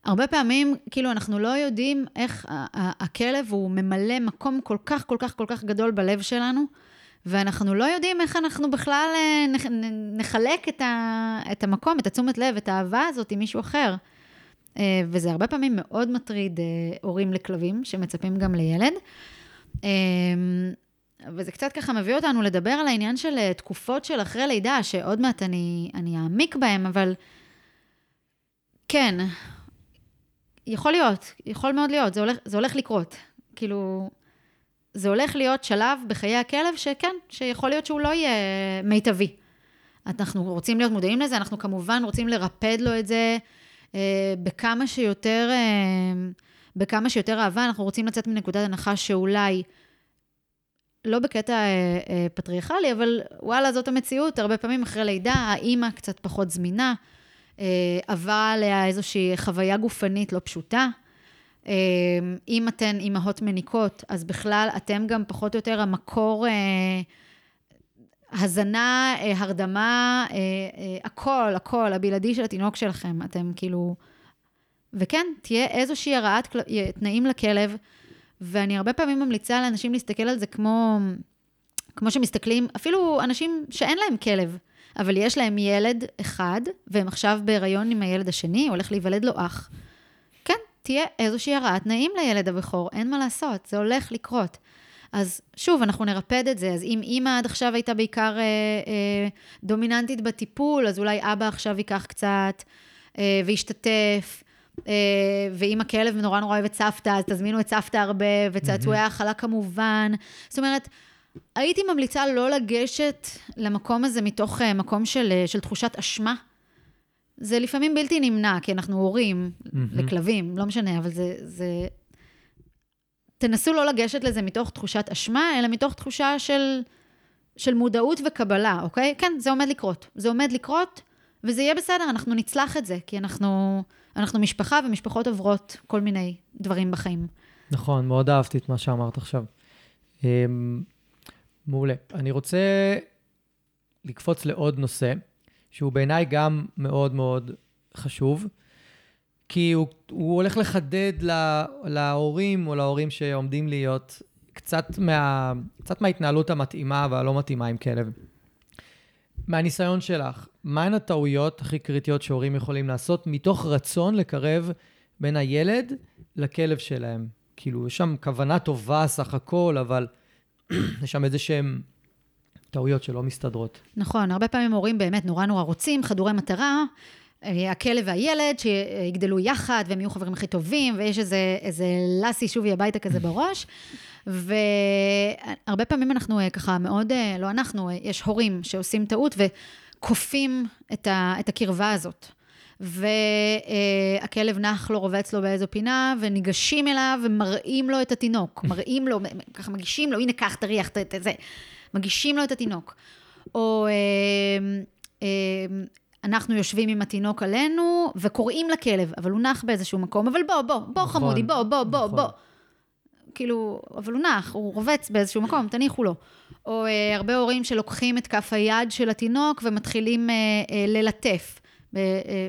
הרבה פעמים, כאילו, אנחנו לא יודעים איך הכלב הוא ממלא מקום כל כך, כל כך, כל כך גדול בלב שלנו. ואנחנו לא יודעים איך אנחנו בכלל אה, נחלק את, ה, את המקום, את התשומת לב, את האהבה הזאת עם מישהו אחר. אה, וזה הרבה פעמים מאוד מטריד אה, הורים לכלבים, שמצפים גם לילד. וזה קצת ככה מביא אותנו לדבר על העניין של תקופות של אחרי לידה, שעוד מעט אני, אני אעמיק בהם, אבל כן, יכול להיות, יכול מאוד להיות, זה הולך, זה הולך לקרות. כאילו, זה הולך להיות שלב בחיי הכלב שכן, שיכול להיות שהוא לא יהיה מיטבי. אנחנו רוצים להיות מודעים לזה, אנחנו כמובן רוצים לרפד לו את זה אה, בכמה שיותר, אה, בכמה שיותר אהבה, אנחנו רוצים לצאת מנקודת הנחה שאולי, לא בקטע אה, אה, פטריארכלי, אבל וואלה, זאת המציאות, הרבה פעמים אחרי לידה, האימא קצת פחות זמינה, אה, עברה עליה איזושהי חוויה גופנית לא פשוטה. אמ, אם אתן אימהות מניקות, אז בכלל אתם גם פחות או יותר המקור אה, הזנה, אה, הרדמה, אה, הכל, הכל, הבלעדי של התינוק שלכם. אתם כאילו... וכן, תהיה איזושהי הרעת תנאים לכלב, ואני הרבה פעמים ממליצה לאנשים להסתכל על זה כמו, כמו שמסתכלים, אפילו אנשים שאין להם כלב, אבל יש להם ילד אחד, והם עכשיו בהיריון עם הילד השני, הולך להיוולד לו אח. תהיה איזושהי הרעת נעים לילד הבכור, אין מה לעשות, זה הולך לקרות. אז שוב, אנחנו נרפד את זה. אז אם אימא עד עכשיו הייתה בעיקר אה, אה, דומיננטית בטיפול, אז אולי אבא עכשיו ייקח קצת אה, וישתתף. אה, ואם הכלב נורא נורא אוהב את סבתא, אז תזמינו את סבתא הרבה, וצעצועי האכלה כמובן. זאת אומרת, הייתי ממליצה לא לגשת למקום הזה מתוך אה, מקום של, אה, של תחושת אשמה. זה לפעמים בלתי נמנע, כי אנחנו הורים mm-hmm. לכלבים, לא משנה, אבל זה, זה... תנסו לא לגשת לזה מתוך תחושת אשמה, אלא מתוך תחושה של, של מודעות וקבלה, אוקיי? כן, זה עומד לקרות. זה עומד לקרות, וזה יהיה בסדר, אנחנו נצלח את זה, כי אנחנו, אנחנו משפחה, ומשפחות עוברות כל מיני דברים בחיים. נכון, מאוד אהבתי את מה שאמרת עכשיו. אמ, מעולה. אני רוצה לקפוץ לעוד נושא, שהוא בעיניי גם מאוד מאוד חשוב, כי הוא, הוא הולך לחדד לה, להורים או להורים שעומדים להיות קצת, מה, קצת מההתנהלות המתאימה והלא מתאימה עם כלב. מהניסיון שלך, מהן הטעויות הכי קריטיות שהורים יכולים לעשות מתוך רצון לקרב בין הילד לכלב שלהם? כאילו, יש שם כוונה טובה סך הכל, אבל יש שם איזה שהם טעויות שלא מסתדרות. נכון, הרבה פעמים הורים באמת נורא נורא רוצים, חדורי מטרה, אה, הכלב והילד, שיגדלו יחד והם יהיו חברים הכי טובים, ויש איזה, איזה לאסי שובי הביתה כזה בראש. והרבה פעמים אנחנו אה, ככה מאוד, אה, לא אנחנו, יש הורים שעושים טעות וכופים את, ה, את הקרבה הזאת. והכלב נח לו, רובץ לו באיזו פינה, וניגשים אליו ומראים לו את התינוק. מראים לו, ככה מגישים לו, הנה, קח, תריח, את זה. מגישים לו את התינוק. או אה, אה, אנחנו יושבים עם התינוק עלינו, וקוראים לכלב, אבל הוא נח באיזשהו מקום, אבל בוא, בוא, בוא נכון, חמודי, בוא, בוא, בוא, נכון. בוא. כאילו, אבל הוא נח, הוא רובץ באיזשהו מקום, תניחו לו. או אה, הרבה הורים שלוקחים את כף היד של התינוק ומתחילים אה, אה, ללטף, אה,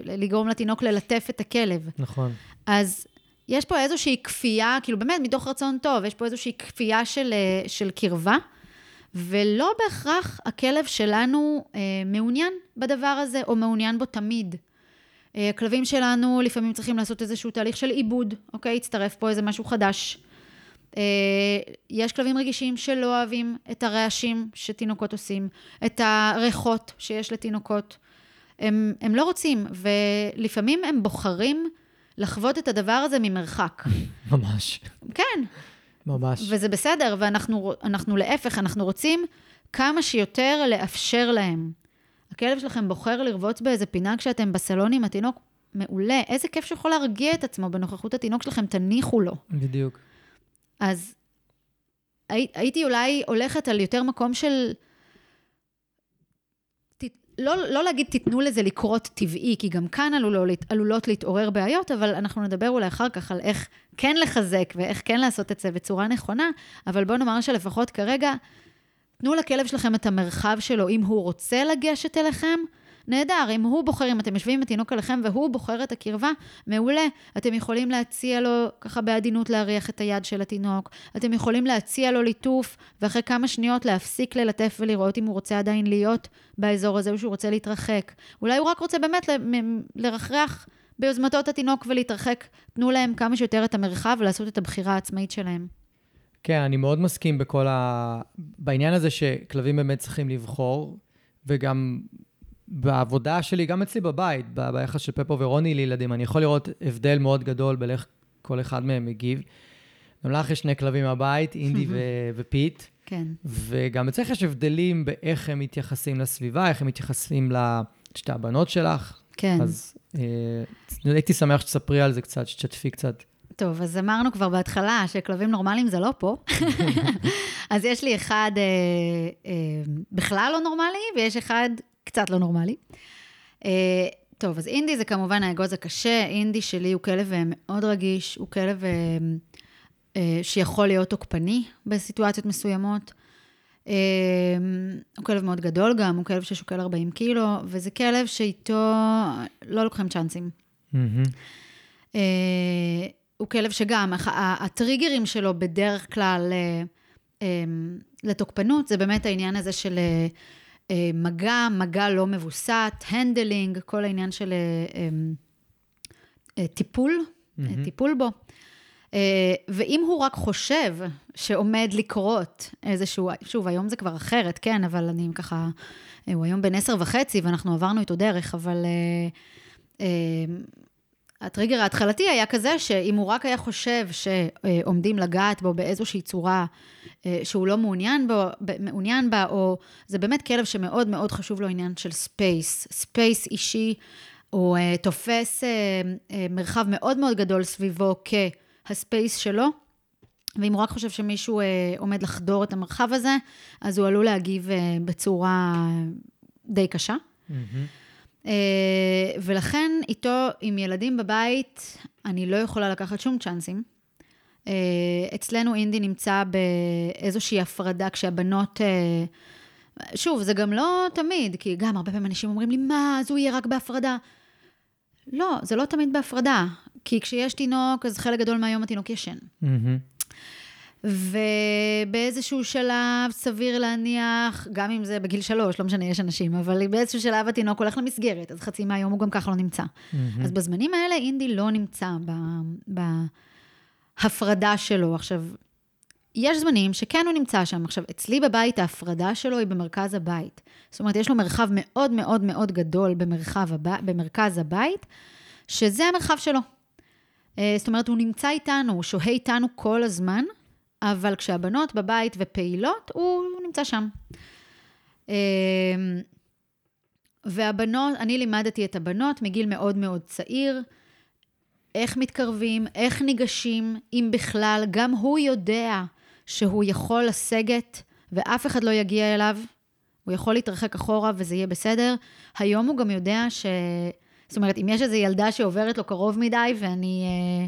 לגרום לתינוק ללטף את הכלב. נכון. אז יש פה איזושהי כפייה, כאילו באמת מתוך רצון טוב, יש פה איזושהי כפייה של, אה, של קרבה. ולא בהכרח הכלב שלנו אה, מעוניין בדבר הזה, או מעוניין בו תמיד. אה, הכלבים שלנו לפעמים צריכים לעשות איזשהו תהליך של עיבוד, אוקיי? הצטרף פה איזה משהו חדש. אה, יש כלבים רגישים שלא אוהבים את הרעשים שתינוקות עושים, את הריחות שיש לתינוקות. הם, הם לא רוצים, ולפעמים הם בוחרים לחוות את הדבר הזה ממרחק. ממש. כן. ממש. וזה בסדר, ואנחנו אנחנו, להפך, אנחנו רוצים כמה שיותר לאפשר להם. הכלב שלכם בוחר לרבוץ באיזה פינה כשאתם בסלון עם התינוק, מעולה. איזה כיף שיכול להרגיע את עצמו בנוכחות התינוק שלכם, תניחו לו. בדיוק. אז הי, הייתי אולי הולכת על יותר מקום של... לא, לא להגיד תיתנו לזה לקרות טבעי, כי גם כאן עלולות, עלולות להתעורר בעיות, אבל אנחנו נדבר אולי אחר כך על איך כן לחזק ואיך כן לעשות את זה בצורה נכונה, אבל בואו נאמר שלפחות כרגע, תנו לכלב שלכם את המרחב שלו, אם הוא רוצה לגשת אליכם, נהדר, אם הוא בוחר, אם אתם יושבים עם התינוק עליכם והוא בוחר את הקרבה, מעולה. אתם יכולים להציע לו ככה בעדינות להריח את היד של התינוק, אתם יכולים להציע לו ליטוף, ואחרי כמה שניות להפסיק ללטף ולראות אם הוא רוצה עדיין להיות באזור הזה או שהוא רוצה להתרחק. אולי הוא רק רוצה באמת לרחרח ביוזמתו את התינוק ולהתרחק. תנו להם כמה שיותר את המרחב ולעשות את הבחירה העצמאית שלהם. כן, אני מאוד מסכים בכל ה... בעניין הזה שכלבים באמת צריכים לבחור, וגם בעבודה שלי, גם אצלי בבית, ב- ביחס של פפו ורוני לילדים, אני יכול לראות הבדל מאוד גדול באיך כל אחד מהם מגיב. גם לך יש שני כלבים בבית, אינדי ו- ופיט. כן. וגם אצלך יש הבדלים באיך הם מתייחסים לסביבה, איך הם מתייחסים לשתי הבנות שלך. כן. אז אה, הייתי שמח שתספרי על זה קצת, שתשתפי קצת. טוב, אז אמרנו כבר בהתחלה שכלבים נורמליים זה לא פה. אז יש לי אחד אה, אה, בכלל לא נורמלי, ויש אחד קצת לא נורמלי. Uh, טוב, אז אינדי זה כמובן האגוז הקשה. אינדי שלי הוא כלב אה, מאוד רגיש, הוא כלב uh, uh, שיכול להיות תוקפני בסיטואציות מסוימות. Uh, הוא כלב מאוד גדול גם, הוא כלב ששוקל 40 קילו, וזה כלב שאיתו לא לוקחים צ'אנסים. Mm-hmm. Uh, הוא כלב שגם, הטריגרים שלו בדרך כלל אה, לתוקפנות, זה באמת העניין הזה של... אה, מגע, מגע לא מבוסת, handling, כל העניין של אה, אה, טיפול, mm-hmm. טיפול בו. ואם הוא רק חושב שעומד לקרות איזשהו, שוב, היום זה כבר אחרת, כן, אבל אני ככה, הוא היום בן עשר וחצי ואנחנו עברנו איתו דרך, אבל הטריגר ההתחלתי היה כזה שאם הוא רק היה חושב שעומדים לגעת בו באיזושהי צורה אה, שהוא לא מעוניין, בו, מעוניין בה, או זה באמת כלב שמאוד מאוד חשוב לו עניין של space, space אישי, הוא אה, תופס אה, מרחב מאוד מאוד גדול סביבו כה space שלו, ואם הוא רק חושב שמישהו עומד לחדור את המרחב הזה, אז הוא עלול להגיב בצורה די קשה. Mm-hmm. אה, ולכן איתו, עם ילדים בבית, אני לא יכולה לקחת שום צ'אנסים. אה, אצלנו אינדי נמצא באיזושהי הפרדה כשהבנות... אה, שוב, זה גם לא תמיד, כי גם הרבה פעמים אנשים אומרים לי, מה, אז הוא יהיה רק בהפרדה. לא, זה לא תמיד בהפרדה. כי כשיש תינוק, אז חלק גדול מהיום התינוק ישן. ובאיזשהו שלב סביר להניח, גם אם זה בגיל שלוש, לא משנה, יש אנשים, אבל באיזשהו שלב התינוק הולך למסגרת, אז חצי מהיום הוא גם ככה לא נמצא. אז בזמנים האלה אינדי לא נמצא בהפרדה שלו. עכשיו, יש זמנים שכן הוא נמצא שם. עכשיו, אצלי בבית ההפרדה שלו היא במרכז הבית. זאת אומרת, יש לו מרחב מאוד מאוד מאוד גדול במרחב הב... במרכז הבית, שזה המרחב שלו. אה, זאת אומרת, הוא נמצא איתנו, הוא שוהה איתנו כל הזמן, אבל כשהבנות בבית ופעילות, הוא נמצא שם. אה, והבנות, אני לימדתי את הבנות מגיל מאוד מאוד צעיר, איך מתקרבים, איך ניגשים, אם בכלל, גם הוא יודע שהוא יכול לסגת ואף אחד לא יגיע אליו, הוא יכול להתרחק אחורה וזה יהיה בסדר. היום הוא גם יודע ש... זאת אומרת, אם יש איזו ילדה שעוברת לו קרוב מדי ואני אה,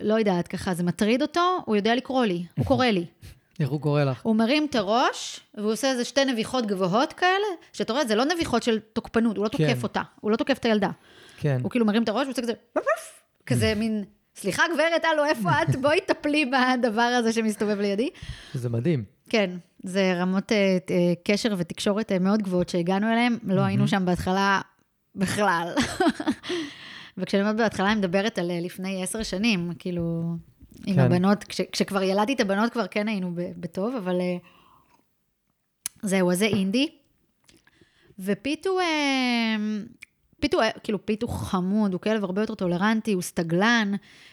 לא יודעת, ככה זה מטריד אותו, הוא יודע לקרוא לי, הוא קורא לי. איך הוא קורא לך? הוא מרים את הראש, והוא עושה איזה שתי נביחות גבוהות כאלה, שאתה רואה, זה לא נביחות של תוקפנות, הוא לא תוקף כן. אותה, הוא לא תוקף את הילדה. כן. הוא כאילו מרים את הראש, והוא עושה כזה, כזה מין, סליחה גברת, הלו, איפה את? בואי טפלי בדבר הזה שמסתובב לידי. זה מדהים. כן, זה רמות אה, אה, קשר ותקשורת אה, מאוד גבוהות שהגענו אליהן, לא היינו שם בהתחלה בכלל. וכשאני אומרת בהתחלה, אני מדברת על אה, לפני עשר שנים, כאילו, עם כן. הבנות, כש, כשכבר ילדתי את הבנות, כבר כן היינו ב- בטוב, אבל אה, זהו, אז זה אינדי. ופית הוא, אה, פית הוא, אה, כאילו, פית הוא חמוד, הוא כלב הרבה יותר טולרנטי, הוא סטגלן.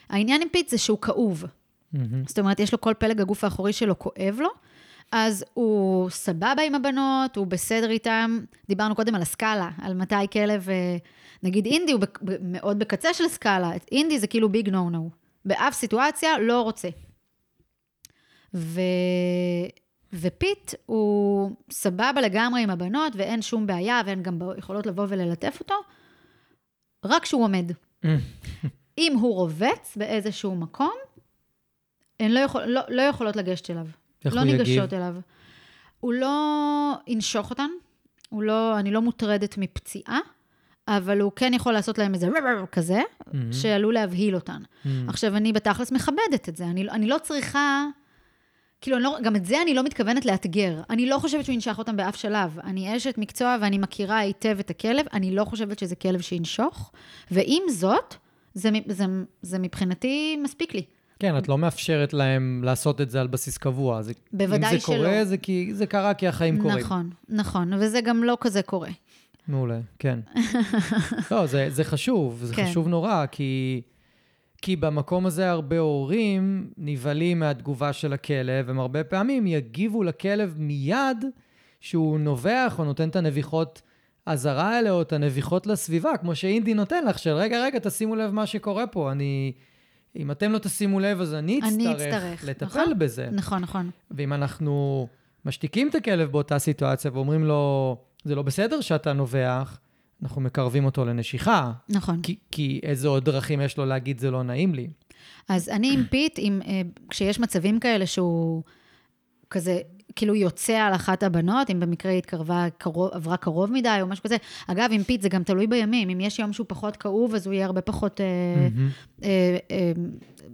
העניין עם פית זה שהוא כאוב. מהמם. זאת אומרת, יש לו כל פלג הגוף האחורי שלו כואב לו, אז הוא סבבה עם הבנות, הוא בסדר איתם. דיברנו קודם על הסקאלה, על מתי כלב, אה, נגיד אינדי הוא מאוד בקצה של הסקאלה, אינדי זה כאילו ביג נו נו. באף סיטואציה לא רוצה. ו... ופית הוא סבבה לגמרי עם הבנות, ואין שום בעיה, והן גם יכולות לבוא וללטף אותו, רק כשהוא עומד. אם הוא רובץ באיזשהו מקום, הן לא, יכול, לא, לא יכולות לגשת אליו. איך לא הוא יגיב? ניגשות אליו. הוא לא ינשוך אותן, הוא לא, אני לא מוטרדת מפציעה, אבל הוא כן יכול לעשות להם איזה כזה, מהמם. שעלול להבהיל אותן. מהמם. עכשיו, אני בתכלס מכבדת את זה, אני, אני לא צריכה... כאילו, לא, גם את זה אני לא מתכוונת לאתגר. אני לא חושבת שהוא ינשך אותם באף שלב. אני אשת מקצוע ואני מכירה היטב את הכלב, אני לא חושבת שזה כלב שינשוך, ועם זאת, זה, זה, זה מבחינתי מספיק לי. כן, את לא מאפשרת להם לעשות את זה על בסיס קבוע. זה, בוודאי אם זה קורה, שלא. זה, כי, זה קרה כי החיים קורים. נכון, נכון, וזה גם לא כזה קורה. מעולה, כן. לא, זה, זה חשוב, זה כן. חשוב נורא, כי, כי במקום הזה הרבה הורים נבהלים מהתגובה של הכלב, הם הרבה פעמים יגיבו לכלב מיד שהוא נובח או נותן את הנביחות אזהרה האלה, או את הנביחות לסביבה, כמו שאינדי נותן לך, של רגע, רגע, תשימו לב מה שקורה פה, אני... אם אתם לא תשימו לב, אז אני אצטרך, אני אצטרך, לטפל נכון? בזה. נכון, נכון. ואם אנחנו משתיקים את הכלב באותה סיטואציה ואומרים לו, זה לא בסדר שאתה נובח, אנחנו מקרבים אותו לנשיכה, נכון. כי, כי איזה עוד דרכים יש לו להגיד זה לא נעים לי. אז אני עם פית, עם, אה, כשיש מצבים כאלה שהוא כזה, כאילו יוצא על אחת הבנות, אם במקרה היא התקרבה, קרוב, עברה קרוב מדי או משהו כזה. אגב, עם פית זה גם תלוי בימים, אם יש יום שהוא פחות כאוב, אז הוא יהיה הרבה פחות אה, אה, אה,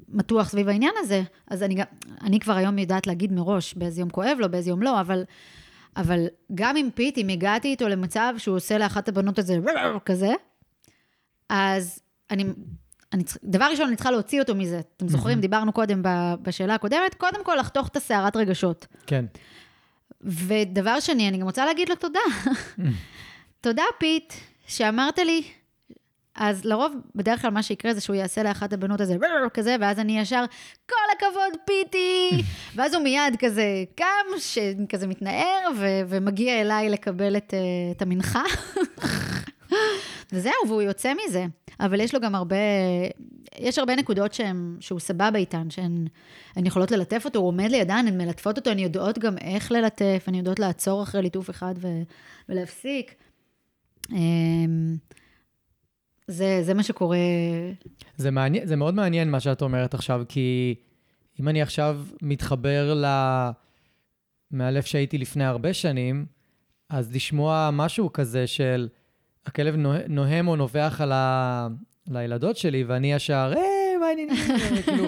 מתוח סביב העניין הזה. אז אני, אני כבר היום יודעת להגיד מראש באיזה יום כואב לו, באיזה יום לא, אבל... אבל גם עם פית, אם הגעתי איתו למצב שהוא עושה לאחת הבנות איזה כזה, אז אני, אני, צרי- דבר ראשון, אני צריכה להוציא אותו מזה. אתם זוכרים, דיברנו קודם ב- בשאלה הקודמת, קודם כל לחתוך את הסערת רגשות. כן. ודבר שני, אני גם רוצה להגיד לו תודה. תודה, פית, שאמרת לי. אז לרוב, בדרך כלל מה שיקרה זה שהוא יעשה לאחת הבנות איזה כזה, ואז אני ישר, כל הכבוד, פיטי! ואז הוא מיד כזה קם, שכזה מתנער, ו- ומגיע אליי לקבל את, אה, את המנחה. וזהו, והוא יוצא מזה. אבל יש לו גם הרבה, יש הרבה נקודות שהם, שהוא סבבה איתן, שהן הן יכולות ללטף אותו, הוא עומד לידן, הן מלטפות אותו, הן יודעות גם איך ללטף, הן יודעות לעצור אחרי ליטוף אחד ו, ולהפסיק. אמ, זה, זה מה שקורה. זה, מעניין, זה מאוד מעניין מה שאת אומרת עכשיו, כי אם אני עכשיו מתחבר ל... מאלף שהייתי לפני הרבה שנים, אז לשמוע משהו כזה של הכלב נוהם או נובח על, ה... על הילדות שלי, ואני ישר, היי, מה העניינים? כאילו,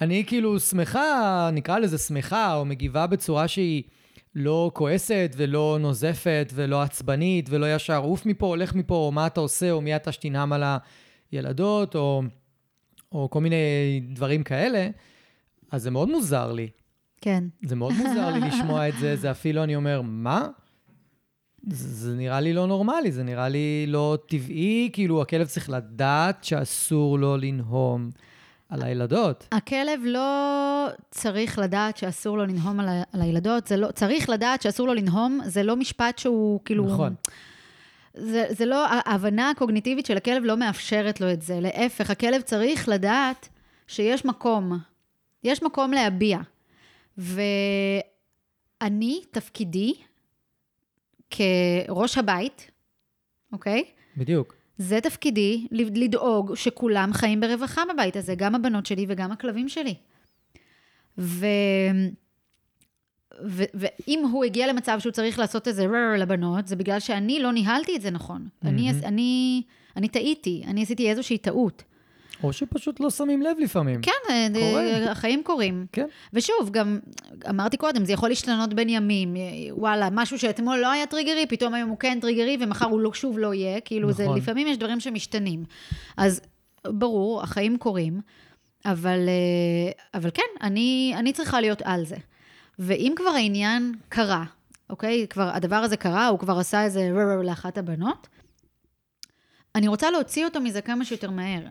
אני כאילו שמחה, נקרא לזה שמחה, או מגיבה בצורה שהיא לא כועסת ולא נוזפת ולא עצבנית ולא ישר עוף מפה, הולך מפה, או מה אתה עושה, או מי אתה שתנאם על הילדות, או, או כל מיני דברים כאלה, אז זה מאוד מוזר לי. כן. זה מאוד מוזר לי לשמוע את זה, זה אפילו, אני אומר, מה? זה, נראה לי לא נורמלי, זה נראה לי לא טבעי, כאילו הכלב צריך לדעת שאסור לו לנהום. על הילדות. הכלב לא צריך לדעת שאסור לו לנהום על, ה- על הילדות, זה לא, צריך לדעת שאסור לו לנהום, זה לא משפט שהוא כאילו... נכון. זה, זה לא, ההבנה הקוגניטיבית של הכלב לא מאפשרת לו את זה. להפך, הכלב צריך לדעת שיש מקום. יש מקום להביע. ואני, תפקידי, כראש הבית, אוקיי? בדיוק. זה תפקידי, לדאוג שכולם חיים ברווחה בבית הזה, גם הבנות שלי וגם הכלבים שלי. ו... ו- ואם הוא הגיע למצב שהוא צריך לעשות איזה רר לבנות, זה בגלל שאני לא ניהלתי את זה נכון. Mm-hmm. אני, אני, אני טעיתי, אני עשיתי איזושהי טעות. או שפשוט לא שמים לב לפעמים. כן, אה, קורה. החיים קורים. כן. ושוב, גם אמרתי קודם, זה יכול להשתנות בין ימים. וואלה, משהו שאתמול לא היה טריגרי, פתאום היום הוא כן טריגרי, ומחר הוא לא, שוב לא יהיה. כאילו, נכון. זה, לפעמים יש דברים שמשתנים. אז ברור, החיים קורים, אבל, אה, אבל כן, אני, אני צריכה להיות על זה. ואם כבר העניין קרה, אוקיי? כבר, הדבר הזה קרה, הוא כבר עשה איזה רר לאחת הבנות, אני רוצה להוציא אותו מזה כמה שיותר מהר.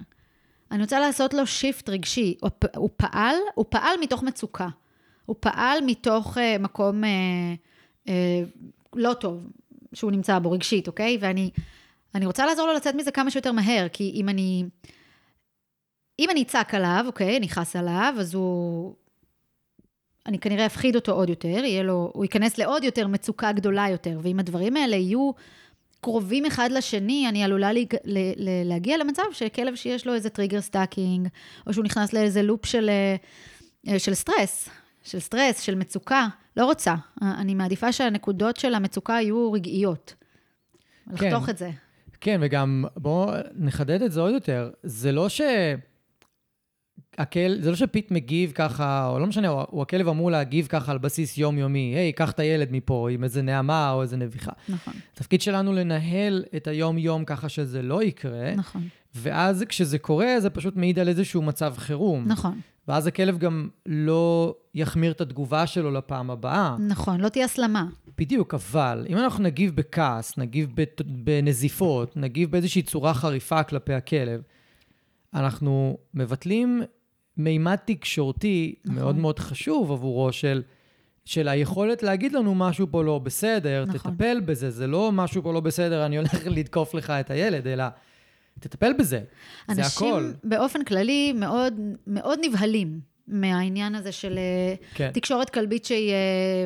אני רוצה לעשות לו שיפט רגשי. הוא, פעל, הוא פעל מתוך מצוקה. הוא פעל מתוך uh, מקום uh, uh, לא טוב שהוא נמצא בו רגשית, אוקיי? ואני אני רוצה לעזור לו לצאת מזה כמה שיותר מהר, כי אם אני... אם אני אצעק עליו, אוקיי, אני אכעס עליו, אז הוא... אני כנראה אפחיד אותו עוד יותר, יהיה לו... הוא ייכנס לעוד יותר מצוקה גדולה יותר, ואם הדברים האלה יהיו... קרובים אחד לשני, אני עלולה לה, לה, להגיע למצב שכלב שיש לו איזה trigger stacking, או שהוא נכנס לאיזה loop של, אה, של סטרס, של סטרס, של מצוקה. לא רוצה. אני מעדיפה שהנקודות של המצוקה יהיו רגעיות. כן. לחתוך את זה. כן, וגם בואו נחדד את זה עוד יותר. זה לא ש... הכל, זה לא שפיט מגיב ככה, או לא משנה, הוא, הוא הכלב אמור להגיב ככה על בסיס יומיומי, היי, קח את הילד מפה עם איזה נעמה או איזה נביחה. נכון. התפקיד שלנו לנהל את היום-יום ככה שזה לא יקרה. נכון. ואז כשזה קורה, זה פשוט מעיד על איזשהו מצב חירום. נכון. ואז הכלב גם לא יחמיר את התגובה שלו לפעם הבאה. נכון, לא תהיה הסלמה. בדיוק, אבל אם אנחנו נגיב בכעס, נגיב בנזיפות, נגיב באיזושהי צורה חריפה כלפי הכלב, אנחנו מבטלים מימד תקשורתי נכון. מאוד מאוד חשוב עבורו של, של היכולת להגיד לנו משהו פה לא בסדר, נכון. תטפל בזה, זה לא משהו פה לא בסדר, אני הולך לתקוף לך את הילד, אלא תטפל בזה, זה הכל. אנשים באופן כללי מאוד, מאוד נבהלים מהעניין הזה של כן. תקשורת כלבית שהיא אה,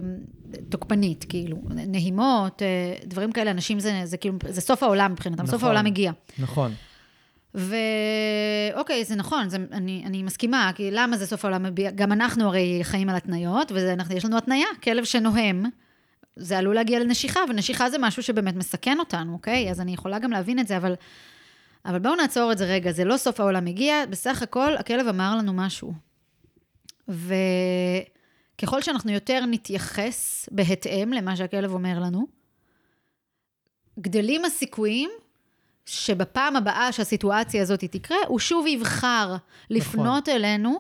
תוקפנית, כאילו, נהימות, אה, דברים כאלה, אנשים זה, זה כאילו, זה סוף העולם מבחינתם, נכון, סוף העולם הגיע. נכון. ואוקיי, זה נכון, זה, אני, אני מסכימה, כי למה זה סוף העולם? גם אנחנו הרי חיים על התניות, ויש לנו התניה, כלב שנוהם, זה עלול להגיע לנשיכה, ונשיכה זה משהו שבאמת מסכן אותנו, אוקיי? אז אני יכולה גם להבין את זה, אבל, אבל בואו נעצור את זה רגע, זה לא סוף העולם הגיע, בסך הכל הכלב אמר לנו משהו. וככל שאנחנו יותר נתייחס בהתאם למה שהכלב אומר לנו, גדלים הסיכויים שבפעם הבאה שהסיטואציה הזאת תקרה, הוא שוב יבחר לפנות נכון. אלינו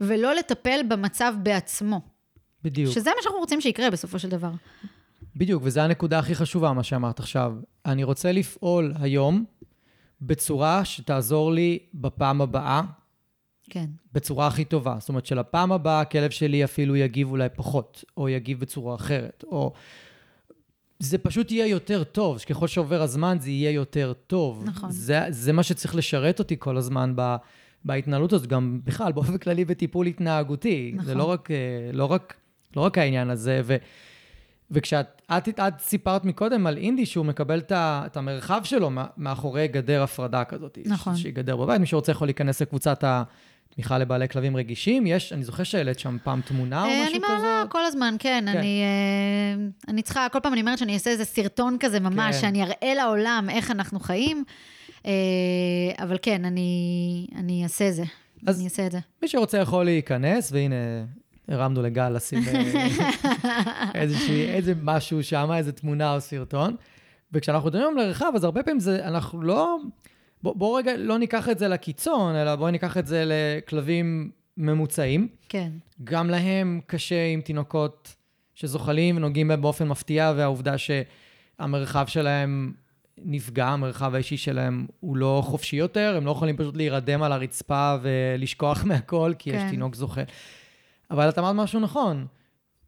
ולא לטפל במצב בעצמו. בדיוק. שזה מה שאנחנו רוצים שיקרה בסופו של דבר. בדיוק, וזו הנקודה הכי חשובה, מה שאמרת עכשיו. אני רוצה לפעול היום בצורה שתעזור לי בפעם הבאה. כן. בצורה הכי טובה. זאת אומרת שלפעם הבאה הכלב שלי אפילו יגיב אולי פחות, או יגיב בצורה אחרת, או זה פשוט יהיה יותר טוב, שככל שעובר הזמן זה יהיה יותר טוב. נכון. זה, זה מה שצריך לשרת אותי כל הזמן ב, בהתנהלות הזאת, גם בכלל, באופן כללי בטיפול התנהגותי. נכון. זה לא רק, אה, לא, רק, לא רק העניין הזה. ו, וכשאת את, את סיפרת מקודם על אינדי שהוא מקבל את, ה, את המרחב שלו מאחורי גדר הפרדה כזאת. נכון. שהיא גדר בבית, מי שרוצה יכול להיכנס לקבוצת התמיכה לבעלי כלבים רגישים. יש, אני זוכר שהעלית שם פעם תמונה או אה, משהו כזה. אני מעלה כל הזמן, כן. כן. אני, אה, אני צריכה, כל פעם אני אומרת שאני אעשה איזה סרטון כזה ממש, כן. שאני אראה לעולם איך אנחנו חיים. אה, אבל כן, אני, אני אעשה את זה. אז- אני אעשה את זה. מי שרוצה יכול להיכנס, והנה, הרמנו לגל לשים איזושהי, איזה משהו שם, איזה תמונה או סרטון. וכשאנחנו מדברים על מרחב, אז הרבה פעמים זה, אנחנו לא... בוא, בוא רגע לא ניקח את זה לקיצון, אלא בואו ניקח את זה לכלבים ממוצעים. כן. גם להם קשה עם תינוקות שזוחלים ונוגעים בהם באופן מפתיע, והעובדה שהמרחב שלהם נפגע, המרחב האישי שלהם הוא לא חופשי יותר, הם לא יכולים פשוט להירדם על הרצפה ולשכוח מהכל, כי יש כן. תינוק זוחל. אבל את אמרת משהו נכון,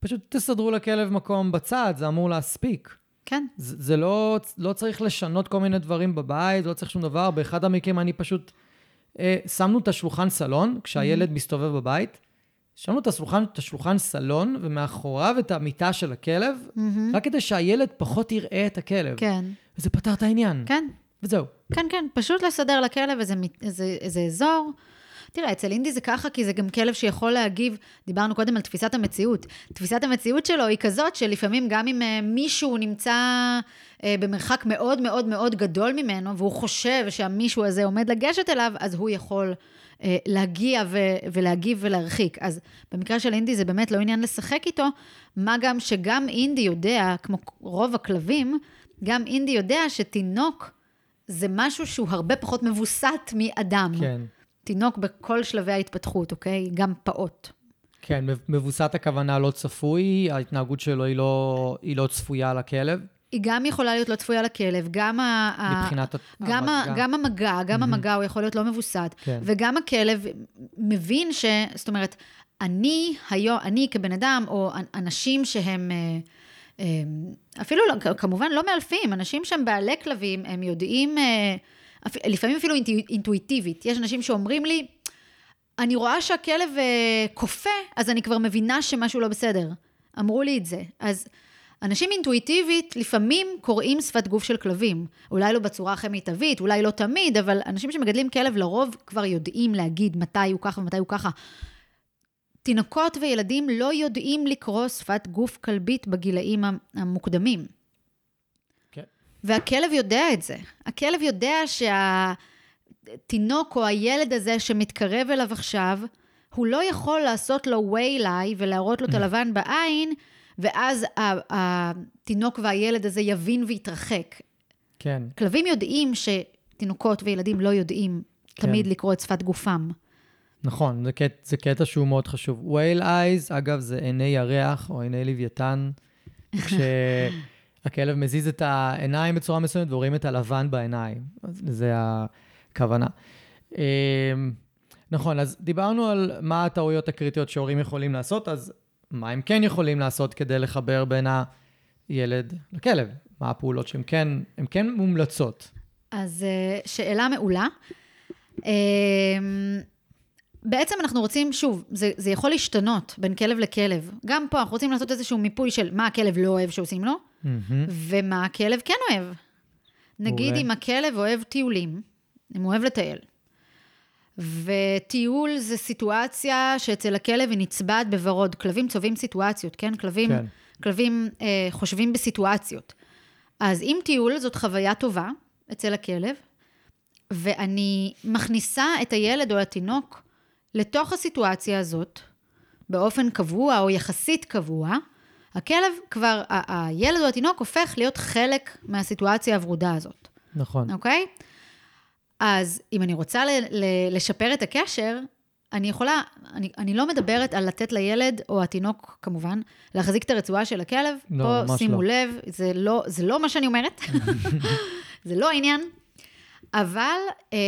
פשוט תסדרו לכלב מקום בצד, זה אמור להספיק. כן. זה, זה לא, לא צריך לשנות כל מיני דברים בבית, לא צריך שום דבר. באחד המקרים אני פשוט... אה, שמנו את השולחן סלון, כשהילד מסתובב בבית, שמנו את השולחן, את השולחן סלון, ומאחוריו את המיטה של הכלב, רק כדי שהילד פחות יראה את הכלב. כן. וזה פתר את העניין. כן. וזהו. כן, כן, פשוט לסדר לכלב איזה, איזה, איזה אזור. תראה, אצל אינדי זה ככה, כי זה גם כלב שיכול להגיב, דיברנו קודם על תפיסת המציאות. תפיסת המציאות שלו היא כזאת שלפעמים גם אם אה, מישהו נמצא אה, במרחק מאוד מאוד מאוד גדול ממנו, והוא חושב שהמישהו הזה עומד לגשת אליו, אז הוא יכול אה, להגיע ו- ולהגיב ולהרחיק. אז במקרה של אינדי זה באמת לא עניין לשחק איתו, מה גם שגם אינדי יודע, כמו רוב הכלבים, גם אינדי יודע שתינוק זה משהו שהוא הרבה פחות מבוסת מאדם. כן. תינוק בכל שלבי ההתפתחות, אוקיי? גם פעוט. כן, מבוסת הכוונה לא צפוי, ההתנהגות שלו היא לא, היא לא צפויה לכלב, היא גם יכולה להיות לא צפויה לכלב, גם, ה, ה- מבחינת גם, ה, המגע. גם המגע, גם המגע הוא יכול להיות לא מבוסת. כן. וגם הכלב מבין ש... זאת אומרת, אני היום, אני כבן אדם, או אנשים שהם... אה, אה, אפילו, לא, כמובן לא מאלפים, אנשים שהם בעלי כלבים, הם יודעים, אה, לפעמים אפילו אינטו- אינטואיטיבית. יש אנשים שאומרים לי, אני רואה שהכלב אה, כופה, אז אני כבר מבינה שמשהו לא בסדר. אמרו לי את זה. אז אנשים אינטואיטיבית לפעמים קוראים שפת גוף של כלבים. אולי לא בצורה הכי מיטבית, אולי לא תמיד, אבל אנשים שמגדלים כלב לרוב כבר יודעים להגיד מתי הוא ככה ומתי הוא ככה. תינוקות וילדים לא יודעים לקרוא שפת גוף כלבית בגילאים המוקדמים. והכלב יודע את זה. הכלב יודע שהתינוק או הילד הזה שמתקרב אליו עכשיו, הוא לא יכול לעשות לו וייליי ולהראות לו את הלבן בעין, ואז התינוק והילד הזה יבין ויתרחק. כן, כלבים יודעים שתינוקות וילדים לא יודעים כן. תמיד לקרוא את שפת גופם. נכון, זה קטע, זה קטע שהוא מאוד חשוב. whale eyes, אגב, זה עיני ירח או עיני לוויתן, כשהכלב מזיז את העיניים בצורה מסוימת ורואים את הלבן בעיניים. אז זה הכוונה. אמ, נכון, אז דיברנו על מה הטעויות הקריטיות שהורים יכולים לעשות, אז מה הם כן יכולים לעשות כדי לחבר בין הילד לכלב? מה הפעולות שהן כן, כן מומלצות? אז אה, שאלה מעולה. אה, בעצם אנחנו רוצים, שוב, זה, זה יכול להשתנות בין כלב לכלב. גם פה אנחנו רוצים לעשות איזשהו מיפוי של מה הכלב לא אוהב שעושים לו. ומה הכלב כן אוהב. נגיד. אם הכלב אוהב טיולים, אם הוא אוהב לטייל, וטיול זה סיטואציה שאצל הכלב היא נצבעת בוורוד. כלבים צובעים סיטואציות, כן? כלבים. כן. כלבים אה, חושבים בסיטואציות. אז אם טיול זאת חוויה טובה אצל הכלב, ואני מכניסה את הילד או התינוק לתוך הסיטואציה הזאת, באופן קבוע או יחסית קבוע, הכלב כבר, ה- הילד או התינוק הופך להיות חלק מהסיטואציה הוורודה הזאת, נכון. אוקיי? אז אם אני רוצה ל- ל- לשפר את הקשר, אני יכולה, אני, אני לא מדברת על לתת לילד, או התינוק כמובן, להחזיק את הרצועה של הכלב. לא, פה ממש שימו לא. לב, זה לא, זה לא מה שאני אומרת, זה לא העניין. אבל אה,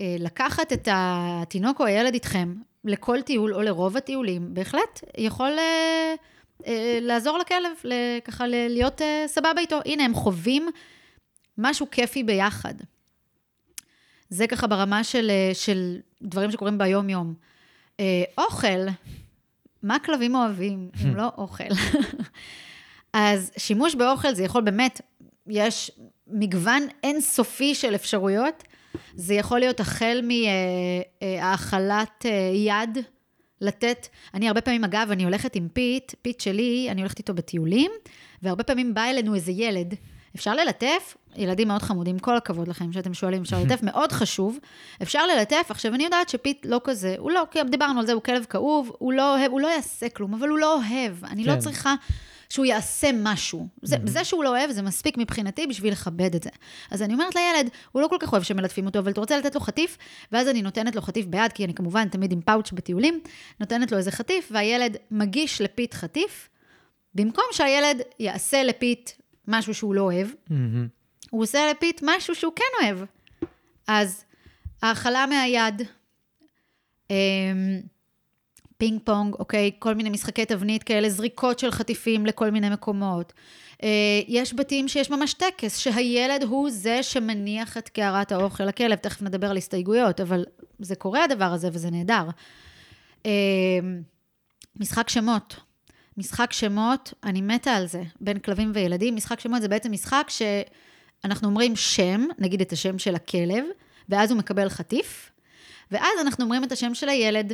אה, לקחת את התינוק או הילד איתכם לכל טיול או לרוב הטיולים, בהחלט יכול אה, לעזור לכלב, ככה להיות אה, סבבה איתו. הנה, הם חווים משהו כיפי ביחד. זה ככה ברמה של, אה, של דברים שקורים ביום-יום. אה, אוכל, מה כלבים אוהבים אם לא אוכל? אז שימוש באוכל זה יכול באמת, יש מגוון אינסופי של אפשרויות. זה יכול להיות החל מהאכלת אה, יד, לתת, אני הרבה פעמים, אגב, אני הולכת עם פיט, פיט שלי, אני הולכת איתו בטיולים, והרבה פעמים בא אלינו איזה ילד. אפשר ללטף, ילדים מאוד חמודים, כל הכבוד לכם שאתם שואלים, אפשר ללטף, מאוד חשוב. אפשר ללטף, עכשיו אני יודעת שפיט לא כזה, הוא לא, דיברנו על זה, הוא כלב כאוב, הוא לא אוהב, הוא לא יעשה כלום, אבל הוא לא אוהב. אני לא כן. לא צריכה שהוא יעשה משהו. זה, mm-hmm. זה שהוא לא אוהב, זה מספיק מבחינתי בשביל לכבד את זה. אז אני אומרת לילד, הוא לא כל כך אוהב שמלטפים אותו, אבל אתה רוצה לתת לו חטיף, ואז אני נותנת לו חטיף ביד, כי אני כמובן תמיד עם פאוץ' בטיולים, נותנת לו איזה חטיף, והילד מגיש לפיט חטיף, במקום שהילד יעשה לפיט משהו שהוא לא אוהב, mm-hmm. הוא עושה לפיט משהו שהוא כן אוהב. אז האכלה מהיד, אמ, פינג פונג, אוקיי? כל מיני משחקי תבנית כאלה, זריקות של חטיפים לכל מיני מקומות. אה, יש בתים שיש ממש טקס, שהילד הוא זה שמניח את קערת האוכל לכלב, תכף נדבר על הסתייגויות, אבל זה קורה הדבר הזה וזה נהדר. אה, משחק שמות. משחק שמות, אני מתה על זה, בין כלבים וילדים. משחק שמות זה בעצם משחק שאנחנו אומרים שם, נגיד את השם של הכלב, ואז הוא מקבל חטיף, ואז אנחנו אומרים את השם של הילד.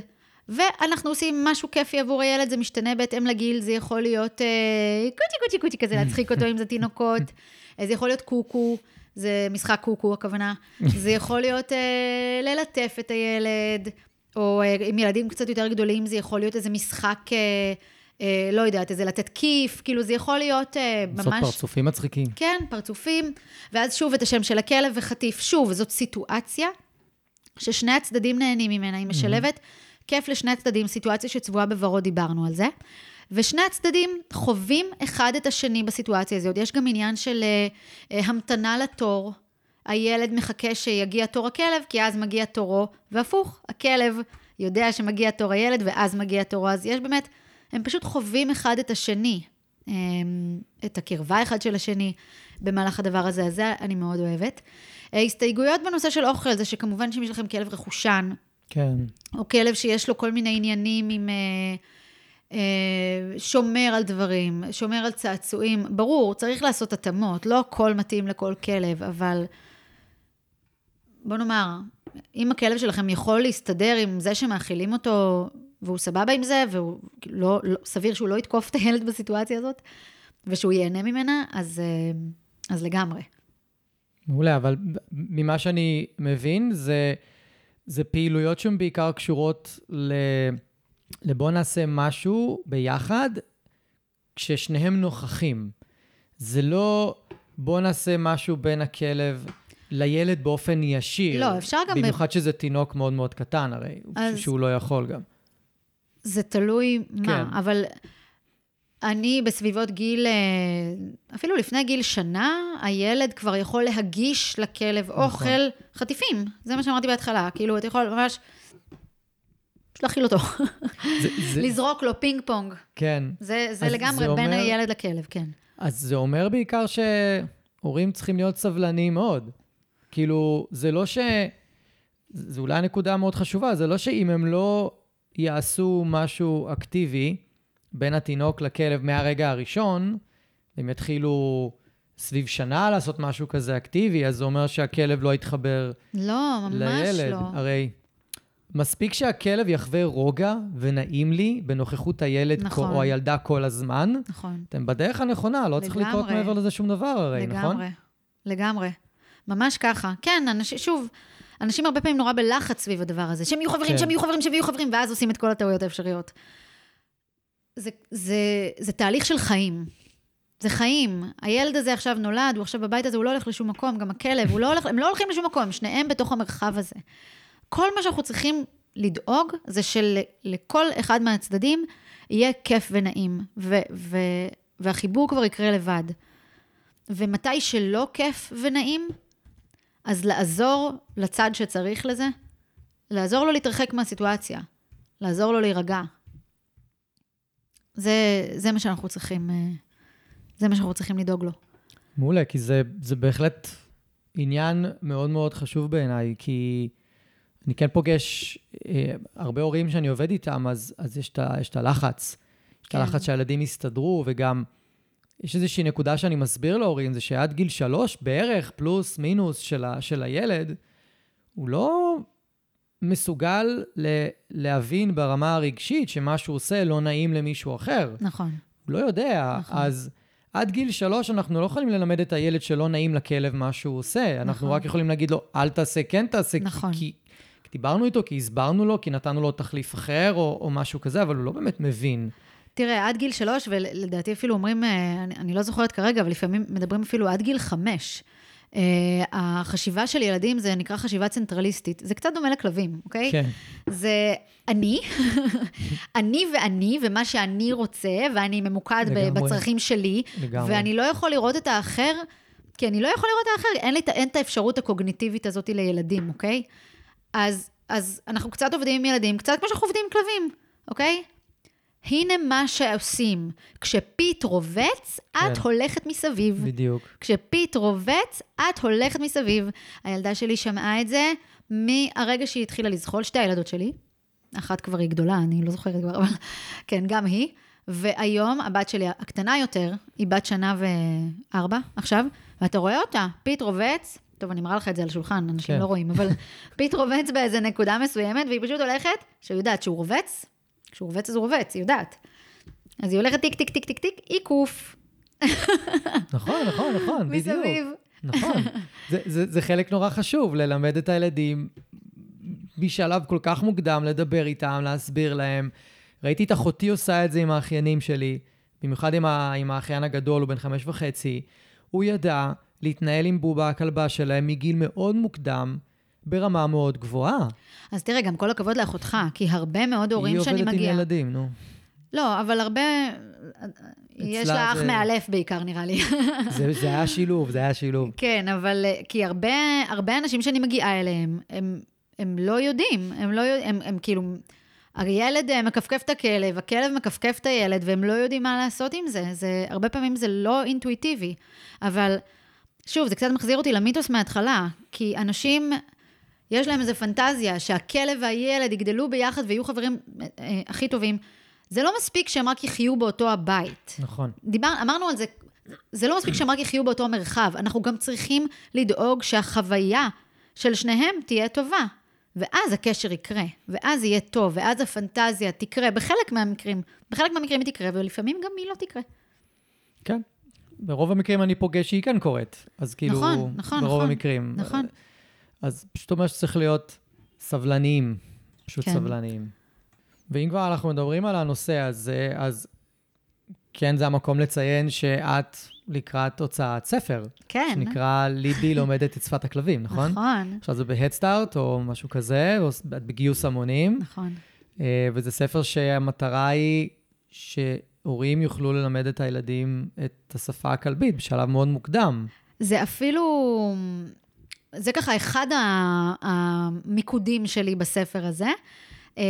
ואנחנו עושים משהו כיפי עבור הילד, זה משתנה בהתאם לגיל, זה יכול להיות אה, קוטי קוטי קוטי כזה, להצחיק אותו אם זה תינוקות, זה יכול להיות קוקו, זה משחק קוקו הכוונה, זה יכול להיות אה, ללטף את הילד, או אה, עם ילדים קצת יותר גדולים, זה יכול להיות איזה משחק... אה, אה, לא יודעת, איזה לתת כיף, כאילו זה יכול להיות אה, ממש... לעשות פרצופים מצחיקים. כן, פרצופים, ואז שוב את השם של הכלב וחטיף. שוב, זאת סיטואציה ששני הצדדים נהנים ממנה, היא משלבת כיף לשני הצדדים, סיטואציה שצבועה בוורוד, דיברנו על זה. ושני הצדדים חווים אחד את השני בסיטואציה הזאת. יש גם עניין של uh, uh, המתנה לתור. הילד מחכה שיגיע תור הכלב, כי אז מגיע תורו, והפוך, הכלב יודע שמגיע תור הילד, ואז מגיע תורו. אז יש באמת, הם פשוט חווים אחד את השני, um, את הקרבה אחד של השני במהלך הדבר הזה, אז זה אני מאוד אוהבת. Uh, הסתייגויות בנושא של אוכל, זה שכמובן שאם יש לכם כלב רכושן, כן. או כלב שיש לו כל מיני עניינים עם... אה, אה, שומר על דברים, שומר על צעצועים. ברור, צריך לעשות התאמות, לא הכל מתאים לכל כלב, אבל בוא נאמר, אם הכלב שלכם יכול להסתדר עם זה שמאכילים אותו, והוא סבבה עם זה, והוא לא, לא, סביר שהוא לא יתקוף את הילד בסיטואציה הזאת, ושהוא ייהנה ממנה, אז, אה, אז לגמרי. מעולה, אבל ממה שאני מבין, זה... זה פעילויות שהן בעיקר קשורות ל... לבוא נעשה משהו ביחד, כששניהם נוכחים. זה לא בוא נעשה משהו בין הכלב לילד באופן ישיר. לא, אפשר גם... במיוחד שזה תינוק מאוד מאוד קטן, הרי, אז... שהוא לא יכול גם. זה תלוי מה, כן. אבל אני בסביבות גיל, אה, אפילו לפני גיל שנה, הילד כבר יכול להגיש לכלב נכון. אוכל חטיפים. זה מה שאמרתי בהתחלה. כאילו, אתה יכול ממש... פשוט להכיל אותו. זה, זה... לזרוק לו פינג פונג. כן. זה, זה לגמרי זה אומר... בין הילד לכלב, כן. אז זה אומר בעיקר שהורים צריכים להיות סבלניים מאוד. כאילו, זה לא ש... זו אולי נקודה מאוד חשובה, זה לא שאם הם לא יעשו משהו אקטיבי, בין התינוק לכלב מהרגע הראשון, אם יתחילו סביב שנה לעשות משהו כזה אקטיבי, אז זה אומר שהכלב לא יתחבר לא, ממש לילד. לא. הרי מספיק שהכלב יחווה רוגע ונעים לי בנוכחות הילד נכון. או הילדה כל הזמן. נכון. אתם בדרך הנכונה, לא לגמרי. צריך לקרות מעבר לזה שום דבר הרי, לגמרי, נכון? לגמרי, לגמרי. ממש ככה. כן, אנשים, שוב, אנשים הרבה פעמים נורא בלחץ סביב הדבר הזה, שהם יהיו חברים, כן. שהם יהיו חברים, שהם יהיו חברים, ואז עושים את כל הטעויות האפשריות. זה, זה, זה תהליך של חיים. זה חיים. הילד הזה עכשיו נולד, הוא עכשיו בבית הזה, הוא לא הולך לשום מקום, גם הכלב, הוא לא הולך, הם לא הולכים לשום מקום, שניהם בתוך המרחב הזה. כל מה שאנחנו צריכים לדאוג, זה שלכל אחד מהצדדים יהיה כיף ונעים, ו, ו, והחיבור כבר יקרה לבד. ומתי שלא כיף ונעים, אז לעזור לצד שצריך לזה, לעזור לו להתרחק מהסיטואציה, לעזור לו להירגע, זה, זה מה שאנחנו צריכים, אה, זה מה שאנחנו צריכים לדאוג לו. מעולה, כי זה, זה בהחלט עניין מאוד מאוד חשוב בעיניי, כי אני כן פוגש אה, הרבה הורים שאני עובד איתם, אז, אז יש, את, יש את הלחץ. יש את כן. הלחץ שהילדים יסתדרו, וגם יש איזושהי נקודה שאני מסביר להורים, זה שעד גיל שלוש בערך, פלוס מינוס של, ה, של הילד, הוא לא מסוגל ל- להבין ברמה הרגשית שמה שהוא עושה לא נעים למישהו אחר. נכון. הוא לא יודע. נכון. אז עד גיל שלוש אנחנו לא יכולים ללמד את הילד שלא נעים לכלב מה שהוא עושה. אנחנו נכון. רק יכולים להגיד לו, אל תעשה, כן תעשה. נכון. כי, כי דיברנו איתו, כי הסברנו לו, כי נתנו לו תחליף אחר או, או משהו כזה, אבל הוא לא באמת מבין. תראה, עד גיל שלוש, ולדעתי אפילו אומרים, אה, אני, אני לא זוכרת כרגע, אבל לפעמים מדברים אפילו עד גיל חמש. Uh, החשיבה של ילדים זה נקרא חשיבה צנטרליסטית. זה קצת דומה לכלבים, אוקיי? כן. זה אני, אני ואני, ומה שאני רוצה, ואני ממוקד לגמרי. בצרכים שלי, לגמרי. ואני לא יכול לראות את האחר, כי אני לא יכול לראות את האחר, אין לי אין את האפשרות הקוגניטיבית הזאת לילדים, אוקיי? אז, אז אנחנו קצת עובדים עם ילדים, קצת כמו שאנחנו עובדים עם כלבים, אוקיי? הנה מה שעושים. כשפיט רובץ, את כן. הולכת מסביב. בדיוק. כשפיט רובץ, את הולכת מסביב. הילדה שלי שמעה את זה מהרגע שהיא התחילה לזחול, שתי הילדות שלי. אחת כבר היא גדולה, אני לא זוכרת כבר, אבל כן, גם היא. והיום הבת שלי הקטנה יותר, היא בת שנה וארבע עכשיו, ואתה רואה אותה, פיט רובץ, טוב, אני מראה לך את זה על השולחן, אנשים כן. לא רואים, אבל פיט רובץ באיזה נקודה מסוימת, והיא פשוט הולכת, שהיא יודעת שהוא רובץ, כשהוא רובץ אז הוא רובץ, היא יודעת. אז היא הולכת טיק, טיק, טיק, טיק, טיק, עיקוף, נכון, נכון, נכון, בדיוק. מסביב. נכון. זה, זה, זה חלק נורא חשוב, ללמד את הילדים בשלב כל כך מוקדם, לדבר איתם, להסביר להם. ראיתי את אחותי עושה את זה עם האחיינים שלי, במיוחד עם, ה, עם האחיין הגדול, הוא בן חמש וחצי. הוא ידע להתנהל עם בובה הכלבה שלהם מגיל מאוד מוקדם, ברמה מאוד גבוהה. אז תראה, גם כל הכבוד לאחותך, כי הרבה מאוד הורים שאני היא עובדת מגיעה... עם ילדים, נו. לא, אבל הרבה... יש לה אח זה- מאלף בעיקר, נראה לי. זה, זה היה שילוב, זה היה שילוב. כן, אבל אה, כי הרבה, הרבה אנשים שאני מגיעה אליהם, הם, הם לא יודעים, הם לא יודעים, הם, הם כאילו... הילד אה, מכפכף את הכלב, הכלב מכפכף את הילד, והם לא יודעים מה לעשות עם זה. זה הרבה פעמים זה לא אינטואיטיבי. אבל, שוב, זה קצת מחזיר אותי למיתוס מההתחלה, כי אנשים, יש להם איזו פנטזיה שהכלב והילד יגדלו ביחד ויהיו חברים אה, אה, הכי טובים. זה לא מספיק שהם רק יחיו באותו הבית. נכון. דיבר, אמרנו על זה, זה לא מספיק שהם רק יחיו באותו מרחב, אנחנו גם צריכים לדאוג שהחוויה של שניהם תהיה טובה. ואז הקשר יקרה, ואז יהיה טוב, ואז הפנטזיה תקרה, בחלק מהמקרים, בחלק מהמקרים היא תקרה, ולפעמים גם היא לא תקרה. כן. ברוב המקרים אני פוגש שהיא כן קורית. אז כאילו, נכון, נכון, ברוב נכון. המקרים. נכון. אז פשוט אומר שצריך להיות סבלניים. פשוט כן. סבלניים. ואם כבר אנחנו מדברים על הנושא הזה, אז כן, זה המקום לציין שאת לקראת הוצאת ספר. כן. שנקרא ליבי לומדת את שפת הכלבים, נכון? נכון, עכשיו זה בהדסטארט או משהו כזה, או בגיוס המונים. נכון. אה, וזה ספר שהמטרה היא שהורים יוכלו ללמד את הילדים את השפה הכלבית בשלב מאוד מוקדם. זה אפילו, זה ככה אחד המיקודים שלי בספר הזה. אה,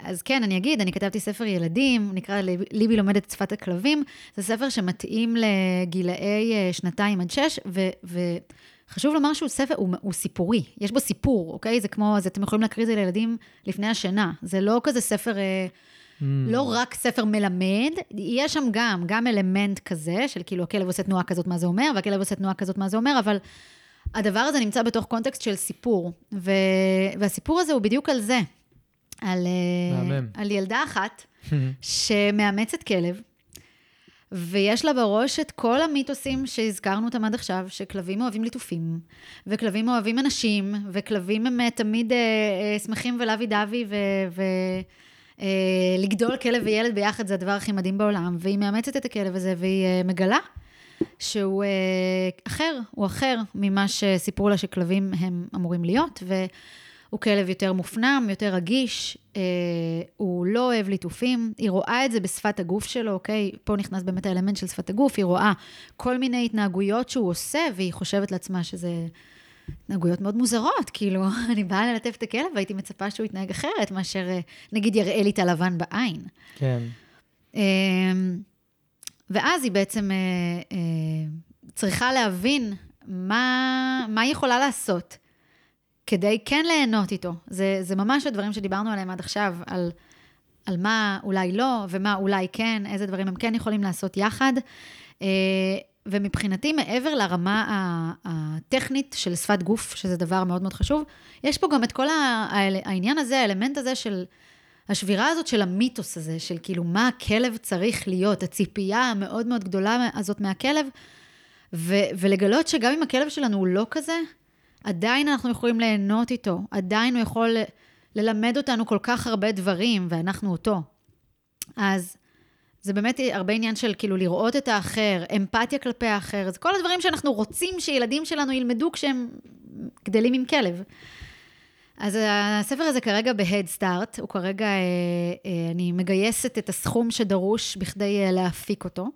אז כן, אני אגיד, אני כתבתי ספר ילדים, נקרא ליב- ליבי לומדת את שפת הכלבים. זה ספר שמתאים לגילאי אה, שנתיים עד שש, ו... וחשוב לומר שהוא ספר, הוא, הוא סיפורי, יש בו סיפור, אוקיי? זה כמו, אז אתם יכולים להקריא את זה לילדים לפני השינה. זה לא כזה ספר, אה, Mm. לא רק ספר מלמד, יש שם גם, גם אלמנט כזה, של כאילו הכלב עושה תנועה כזאת, מה זה אומר, והכלב עושה תנועה כזאת, מה זה אומר, אבל הדבר הזה נמצא בתוך קונטקסט של סיפור. ו... והסיפור הזה הוא בדיוק על זה. על, אה. על ילדה אחת שמאמצת כלב, ויש לה בראש את כל המיתוסים שהזכרנו אותם עד עכשיו, שכלבים אוהבים ליטופים, וכלבים אוהבים אנשים, וכלבים הם אה, תמיד אה, אה, שמחים ולאבי דווי, ו... ו... אה, לגדול כלב וילד ביחד זה הדבר הכי מדהים בעולם, והיא מאמצת את הכלב הזה והיא אה, מגלה שהוא אה, אחר, הוא אחר ממה שסיפרו לה שכלבים הם אמורים להיות, והוא כלב יותר מופנם, יותר רגיש, אה, הוא לא אוהב ליטופים, היא רואה את זה בשפת הגוף שלו, אוקיי? פה נכנס באמת האלמנט של שפת הגוף, היא רואה כל מיני התנהגויות שהוא עושה, והיא חושבת לעצמה שזה... התנהגויות מאוד מוזרות, כאילו, אני באה ללטף את הכלב והייתי מצפה שהוא יתנהג אחרת מאשר, אה, נגיד, יראה לי את הלבן בעין. כן. ואז היא בעצם אה, אה, צריכה להבין מה, מה היא יכולה לעשות כדי כן ליהנות איתו. זה, זה ממש הדברים שדיברנו עליהם עד עכשיו, על, על מה אולי לא ומה אולי כן, איזה דברים הם כן יכולים לעשות יחד. אה, ומבחינתי, מעבר לרמה הטכנית של שפת גוף, שזה דבר מאוד מאוד חשוב, יש פה גם את כל העניין הזה, האלמנט הזה של השבירה הזאת של המיתוס הזה, של כאילו מה הכלב צריך להיות, הציפייה המאוד מאוד גדולה הזאת מהכלב, ו- ולגלות שגם אם הכלב שלנו הוא לא כזה, עדיין אנחנו יכולים ליהנות איתו, עדיין הוא יכול ללמד אותנו כל כך הרבה דברים, ואנחנו אותו. אז זה באמת הרבה עניין של כאילו לראות את האחר, אמפתיה כלפי האחר, זה כל הדברים שאנחנו רוצים שילדים שלנו ילמדו כשהם גדלים עם כלב. אז הספר הזה כרגע ב-Head Start, הוא כרגע, אה, אה, אני מגייסת את הסכום שדרוש בכדי אה, להפיק אותו.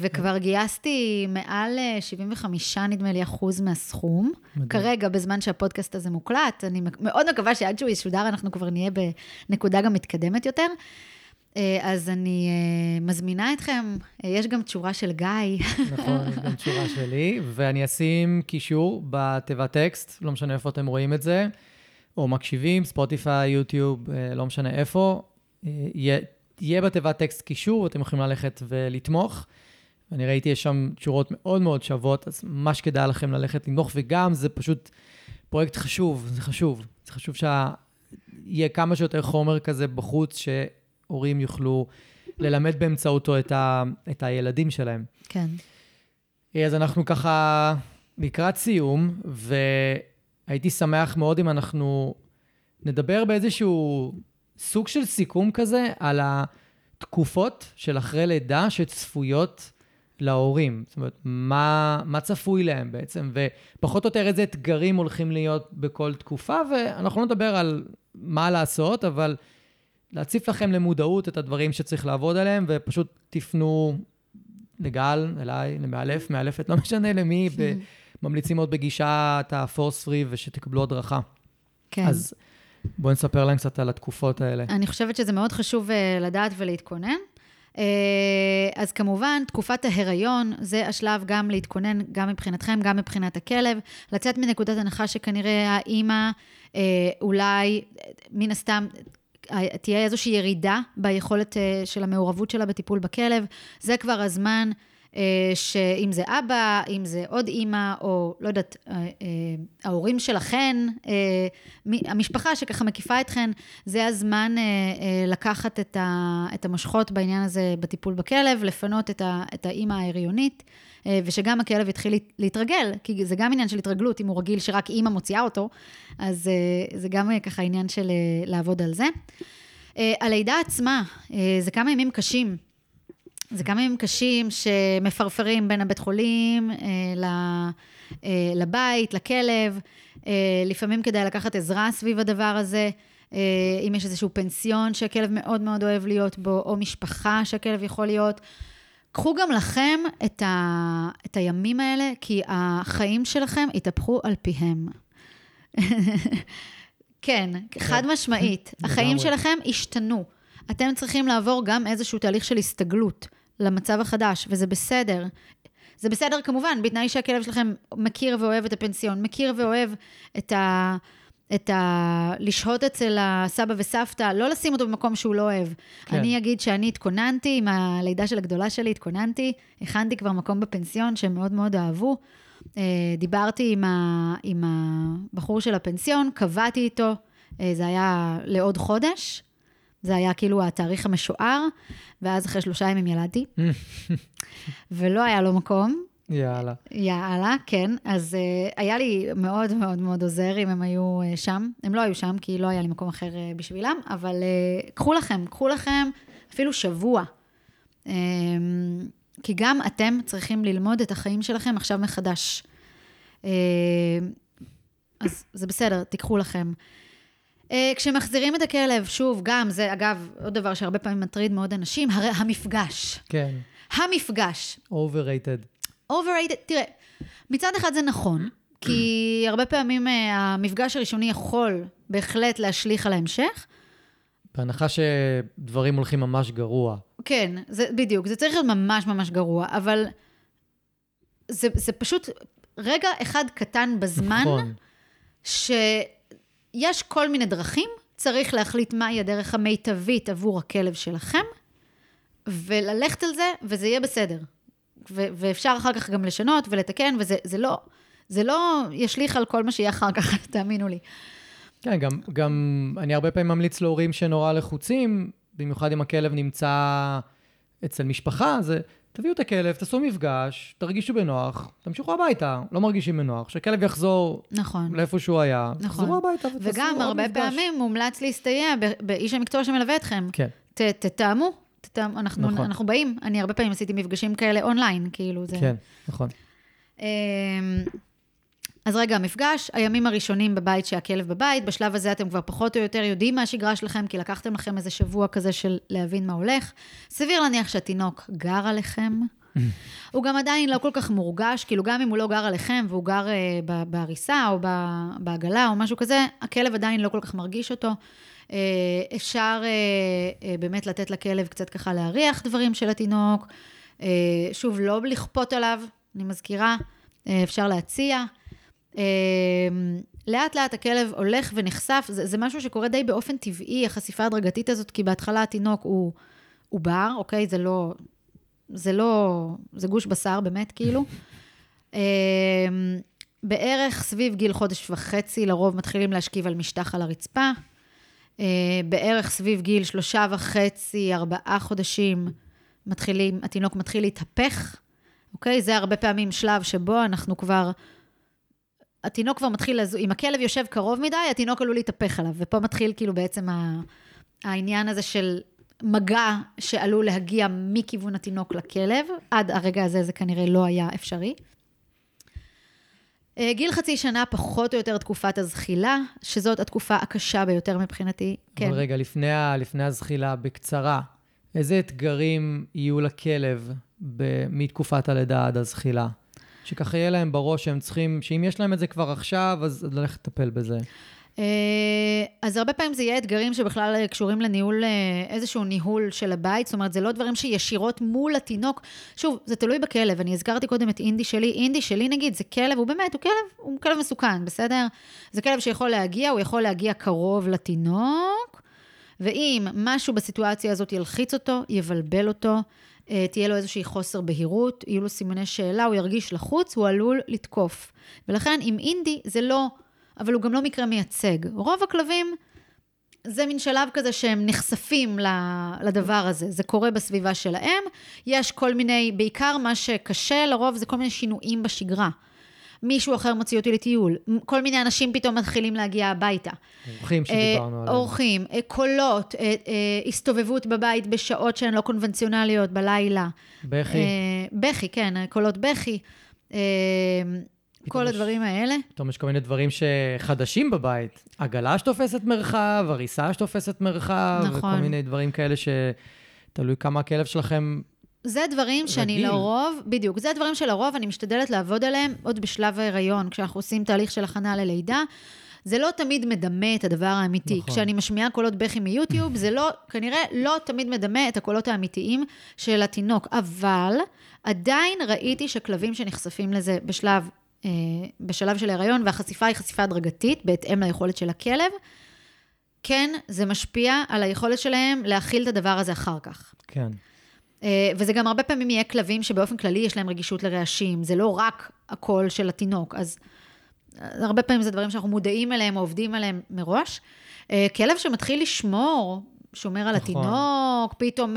וכבר גייסתי מעל 75, נדמה לי, אחוז מהסכום. מדהים. כרגע, בזמן שהפודקאסט הזה מוקלט, אני מאוד מקווה שעד שהוא ישודר, אנחנו כבר נהיה בנקודה גם מתקדמת יותר. אה, אז אני אה, מזמינה אתכם, אה, יש גם תשורה של גיא. נכון, יש גם תשורה שלי, ואני אשים קישור בתיבת טקסט, לא משנה איפה אתם רואים את זה, או מקשיבים, ספוטיפיי, יוטיוב, לא משנה איפה, יהיה, בתיבת טקסט קישור, ואתם יכולים ללכת ולתמוך. אני ראיתי, יש שם תשורות מאוד מאוד שוות, אז ממש כדאי לכם ללכת לתמוך, וגם זה פשוט פרויקט חשוב, זה חשוב. זה חשוב שיהיה כמה שיותר חומר כזה בחוץ, ש... הורים יוכלו ללמד באמצעותו את, ה, את הילדים שלהם. כן. אז אנחנו ככה לקראת סיום, והייתי שמח מאוד אם אנחנו נדבר באיזשהו סוג של סיכום כזה על התקופות של אחרי לידה שצפויות להורים. זאת אומרת, מה, מה צפוי להם בעצם, ופחות או יותר איזה אתגרים הולכים להיות בכל תקופה, ואנחנו לא נדבר על מה לעשות, אבל להציף לכם למודעות את הדברים שצריך לעבוד עליהם, ופשוט תפנו לגל, אליי, למאלף, מאלפת, לא משנה למי, ממליצים מאוד בגישה את ה-force free ושתקבלו הדרכה. כן. אז בואי נספר להם קצת על התקופות האלה. אני חושבת שזה מאוד חשוב uh, לדעת ולהתכונן. Uh, אז כמובן, תקופת ההיריון, זה השלב גם להתכונן, גם מבחינתכם, גם מבחינת הכלב. לצאת מנקודת הנחה שכנראה האימא uh, אולי, מן הסתם, תהיה איזושהי ירידה ביכולת אה, של המעורבות שלה בטיפול בכלב. זה כבר הזמן שאם זה אבא, אם זה עוד אימא, או לא יודעת, אה, ההורים שלכן, המשפחה שככה מקיפה אתכן, זה הזמן לקחת את המושכות בעניין הזה בטיפול בכלב, לפנות את האימא ההריונית. ושגם הכלב יתחיל להתרגל, כי זה גם עניין של התרגלות, אם הוא רגיל שרק אימא מוציאה אותו, אז זה גם ככה עניין של לעבוד על זה. הלידה עצמה, זה כמה ימים קשים. זה כמה ימים קשים שמפרפרים בין הבית חולים לבית, לכלב. לפעמים כדאי לקחת עזרה סביב הדבר הזה. אם יש איזשהו פנסיון שהכלב מאוד מאוד אוהב להיות בו, או משפחה שהכלב יכול להיות. קחו גם לכם את, ה, את הימים האלה, כי החיים שלכם יתהפכו על פיהם. כן, חד משמעית. החיים שלכם השתנו. אתם צריכים לעבור גם איזשהו תהליך של הסתגלות למצב החדש, וזה בסדר. זה בסדר כמובן, בתנאי שהכלב שלכם מכיר ואוהב את הפנסיון, מכיר ואוהב את ה... את ה... לשהות אצל הסבא וסבתא, לא לשים אותו במקום שהוא לא אוהב. כן. אני אגיד שאני התכוננתי, עם הלידה של הגדולה שלי התכוננתי, הכנתי כבר מקום בפנסיון שהם מאוד מאוד אהבו. אה, דיברתי עם, ה... עם הבחור של הפנסיון, קבעתי איתו, אה, זה היה לעוד חודש, זה היה כאילו התאריך המשוער, ואז אחרי שלושה ימים ילדתי, ולא היה לו מקום. יאללה. יאללה, כן. אז uh, היה לי מאוד מאוד מאוד עוזר אם הם היו uh, שם. הם לא היו שם, כי לא היה לי מקום אחר uh, בשבילם, אבל uh, קחו לכם, קחו לכם אפילו שבוע. Um, כי גם אתם צריכים ללמוד את החיים שלכם עכשיו מחדש. Uh, אז זה בסדר, תיקחו לכם. Uh, כשמחזירים את הכלב, שוב, גם זה, אגב, עוד דבר שהרבה פעמים מטריד מאוד אנשים, הרי המפגש. כן. המפגש. overrated. overrated, תראה, מצד אחד זה נכון, כי הרבה פעמים אה, המפגש הראשוני יכול בהחלט להשליך על ההמשך. בהנחה שדברים הולכים ממש גרוע. כן, זה בדיוק, זה צריך להיות ממש ממש גרוע, אבל זה, זה פשוט רגע אחד קטן בזמן, נכון. שיש כל מיני דרכים, צריך להחליט מהי הדרך המיטבית עבור הכלב שלכם, וללכת על זה, וזה יהיה בסדר. ו- ואפשר אחר כך גם לשנות ולתקן, וזה זה לא, זה לא ישליך על כל מה שיהיה אחר כך, תאמינו לי. כן, גם, גם אני הרבה פעמים ממליץ להורים שנורא לחוצים, במיוחד אם הכלב נמצא אצל משפחה, זה תביאו את הכלב, תעשו מפגש, תרגישו בנוח, תמשיכו הביתה, לא מרגישים בנוח, שהכלב יחזור נכון. לאיפה שהוא היה, נכון. תחזרו הביתה ותעשו עוד וגם מפגש. הרבה פעמים מומלץ להסתייע באיש המקצוע שמלווה אתכם. כן, ת, תתאמו, תתאמו, אנחנו, נכון. אנחנו באים, אני הרבה פעמים עשיתי מפגשים כאלה אונליין, כאילו זה... כן, נכון. אז רגע, המפגש, הימים הראשונים בבית שהכלב בבית, בשלב הזה אתם כבר פחות או יותר יודעים מה השגרה שלכם, כי לקחתם לכם איזה שבוע כזה של להבין מה הולך. סביר להניח שהתינוק גר עליכם. הוא גם עדיין לא כל כך מורגש, כאילו גם אם הוא לא גר עליכם והוא גר אה, ב- בעריסה או ב- בעגלה או משהו כזה, הכלב עדיין לא כל כך מרגיש אותו. אה, אפשר אה, אה, באמת לתת לכלב קצת ככה להריח דברים של התינוק. אה, שוב, לא לכפות עליו, אני מזכירה, אפשר להציע. אה, לאט לאט הכלב הולך ונחשף, זה, זה משהו שקורה די באופן טבעי, החשיפה ההדרגתית הזאת, כי בהתחלה התינוק הוא עובר, אוקיי? זה לא, זה לא, זה גוש בשר באמת, כאילו. אה, בערך סביב גיל חודש וחצי, לרוב מתחילים להשכיב על משטח על הרצפה. אה, בערך סביב גיל שלושה וחצי, ארבעה חודשים, מתחילים, התינוק מתחיל להתהפך, אוקיי? זה הרבה פעמים שלב שבו אנחנו כבר, התינוק כבר מתחיל לזוז, אם הכלב יושב קרוב מדי, התינוק עלול להתהפך עליו, ופה מתחיל כאילו בעצם ה, העניין הזה של מגע שעלול להגיע מכיוון התינוק לכלב, עד הרגע הזה זה כנראה לא היה אפשרי. אה, גיל חצי שנה, פחות או יותר תקופת הזחילה, שזאת התקופה הקשה ביותר מבחינתי. כן. אבל רגע, לפני, ה- לפני הזחילה, בקצרה, איזה אתגרים יהיו לכלב ב- מתקופת הלידה עד הזחילה? שככה יהיה להם בראש שהם צריכים, שאם יש להם את זה כבר עכשיו, אז ללכת לטפל בזה. אה, אז הרבה פעמים זה יהיה אתגרים שבכלל קשורים לניהול, אה, איזשהו ניהול של הבית, זאת אומרת, זה לא דברים שישירות מול התינוק. שוב, זה תלוי בכלב, אני הזכרתי קודם את אינדי שלי, אינדי שלי נגיד, זה כלב, הוא באמת, הוא כלב, הוא כלב מסוכן, בסדר? זה כלב שיכול להגיע, הוא יכול להגיע קרוב לתינוק, ואם משהו בסיטואציה הזאת ילחיץ אותו, יבלבל אותו, תהיה לו איזושהי חוסר בהירות, יהיו לו סימני שאלה, הוא ירגיש לחוץ, הוא עלול לתקוף. ולכן עם אינדי זה לא, אבל הוא גם לא מקרה מייצג. רוב הכלבים, זה מין שלב כזה שהם נחשפים לדבר הזה. זה קורה בסביבה שלהם. יש כל מיני, בעיקר מה שקשה לרוב זה כל מיני שינויים בשגרה. מישהו אחר מוציא אותי לטיול, כל מיני אנשים פתאום מתחילים להגיע הביתה. אורחים שדיברנו אה, עליהם. אורחים, אה, קולות, אה, הסתובבות בבית בשעות שהן לא קונבנציונליות, בלילה. בכי, בכי, כן, קולות בכי. כל הדברים האלה. פתאום יש כל מיני דברים שחדשים בבית. עגלה שתופסת מרחב, הריסה שתופסת מרחב, נכון. וכל מיני דברים כאלה שתלוי כמה הכלב שלכם... זה דברים שאני רגיל. לרוב, בדיוק, זה דברים שלרוב אני משתדלת לעבוד עליהם עוד בשלב ההיריון, כשאנחנו עושים תהליך של הכנה ללידה. זה לא תמיד מדמה את הדבר האמיתי. נכון. כשאני משמיעה קולות בכי מיוטיוב, זה לא, כנראה לא תמיד מדמה את הקולות האמיתיים של התינוק, אבל עדיין ראיתי שכלבים שנחשפים לזה בשלב, אה, בשלב של ההיריון, והחשיפה היא חשיפה הדרגתית, בהתאם ליכולת של הכלב, כן, זה משפיע על היכולת שלהם להכיל את הדבר הזה אחר כך. כן. אה, וזה גם הרבה פעמים יהיה כלבים שבאופן כללי יש להם רגישות לרעשים, זה לא רק הקול של התינוק, אז אה, הרבה פעמים זה דברים שאנחנו מודעים אליהם או עובדים עליהם מראש. אה, כלב שמתחיל לשמור, שומר על נכון. התינוק, פתאום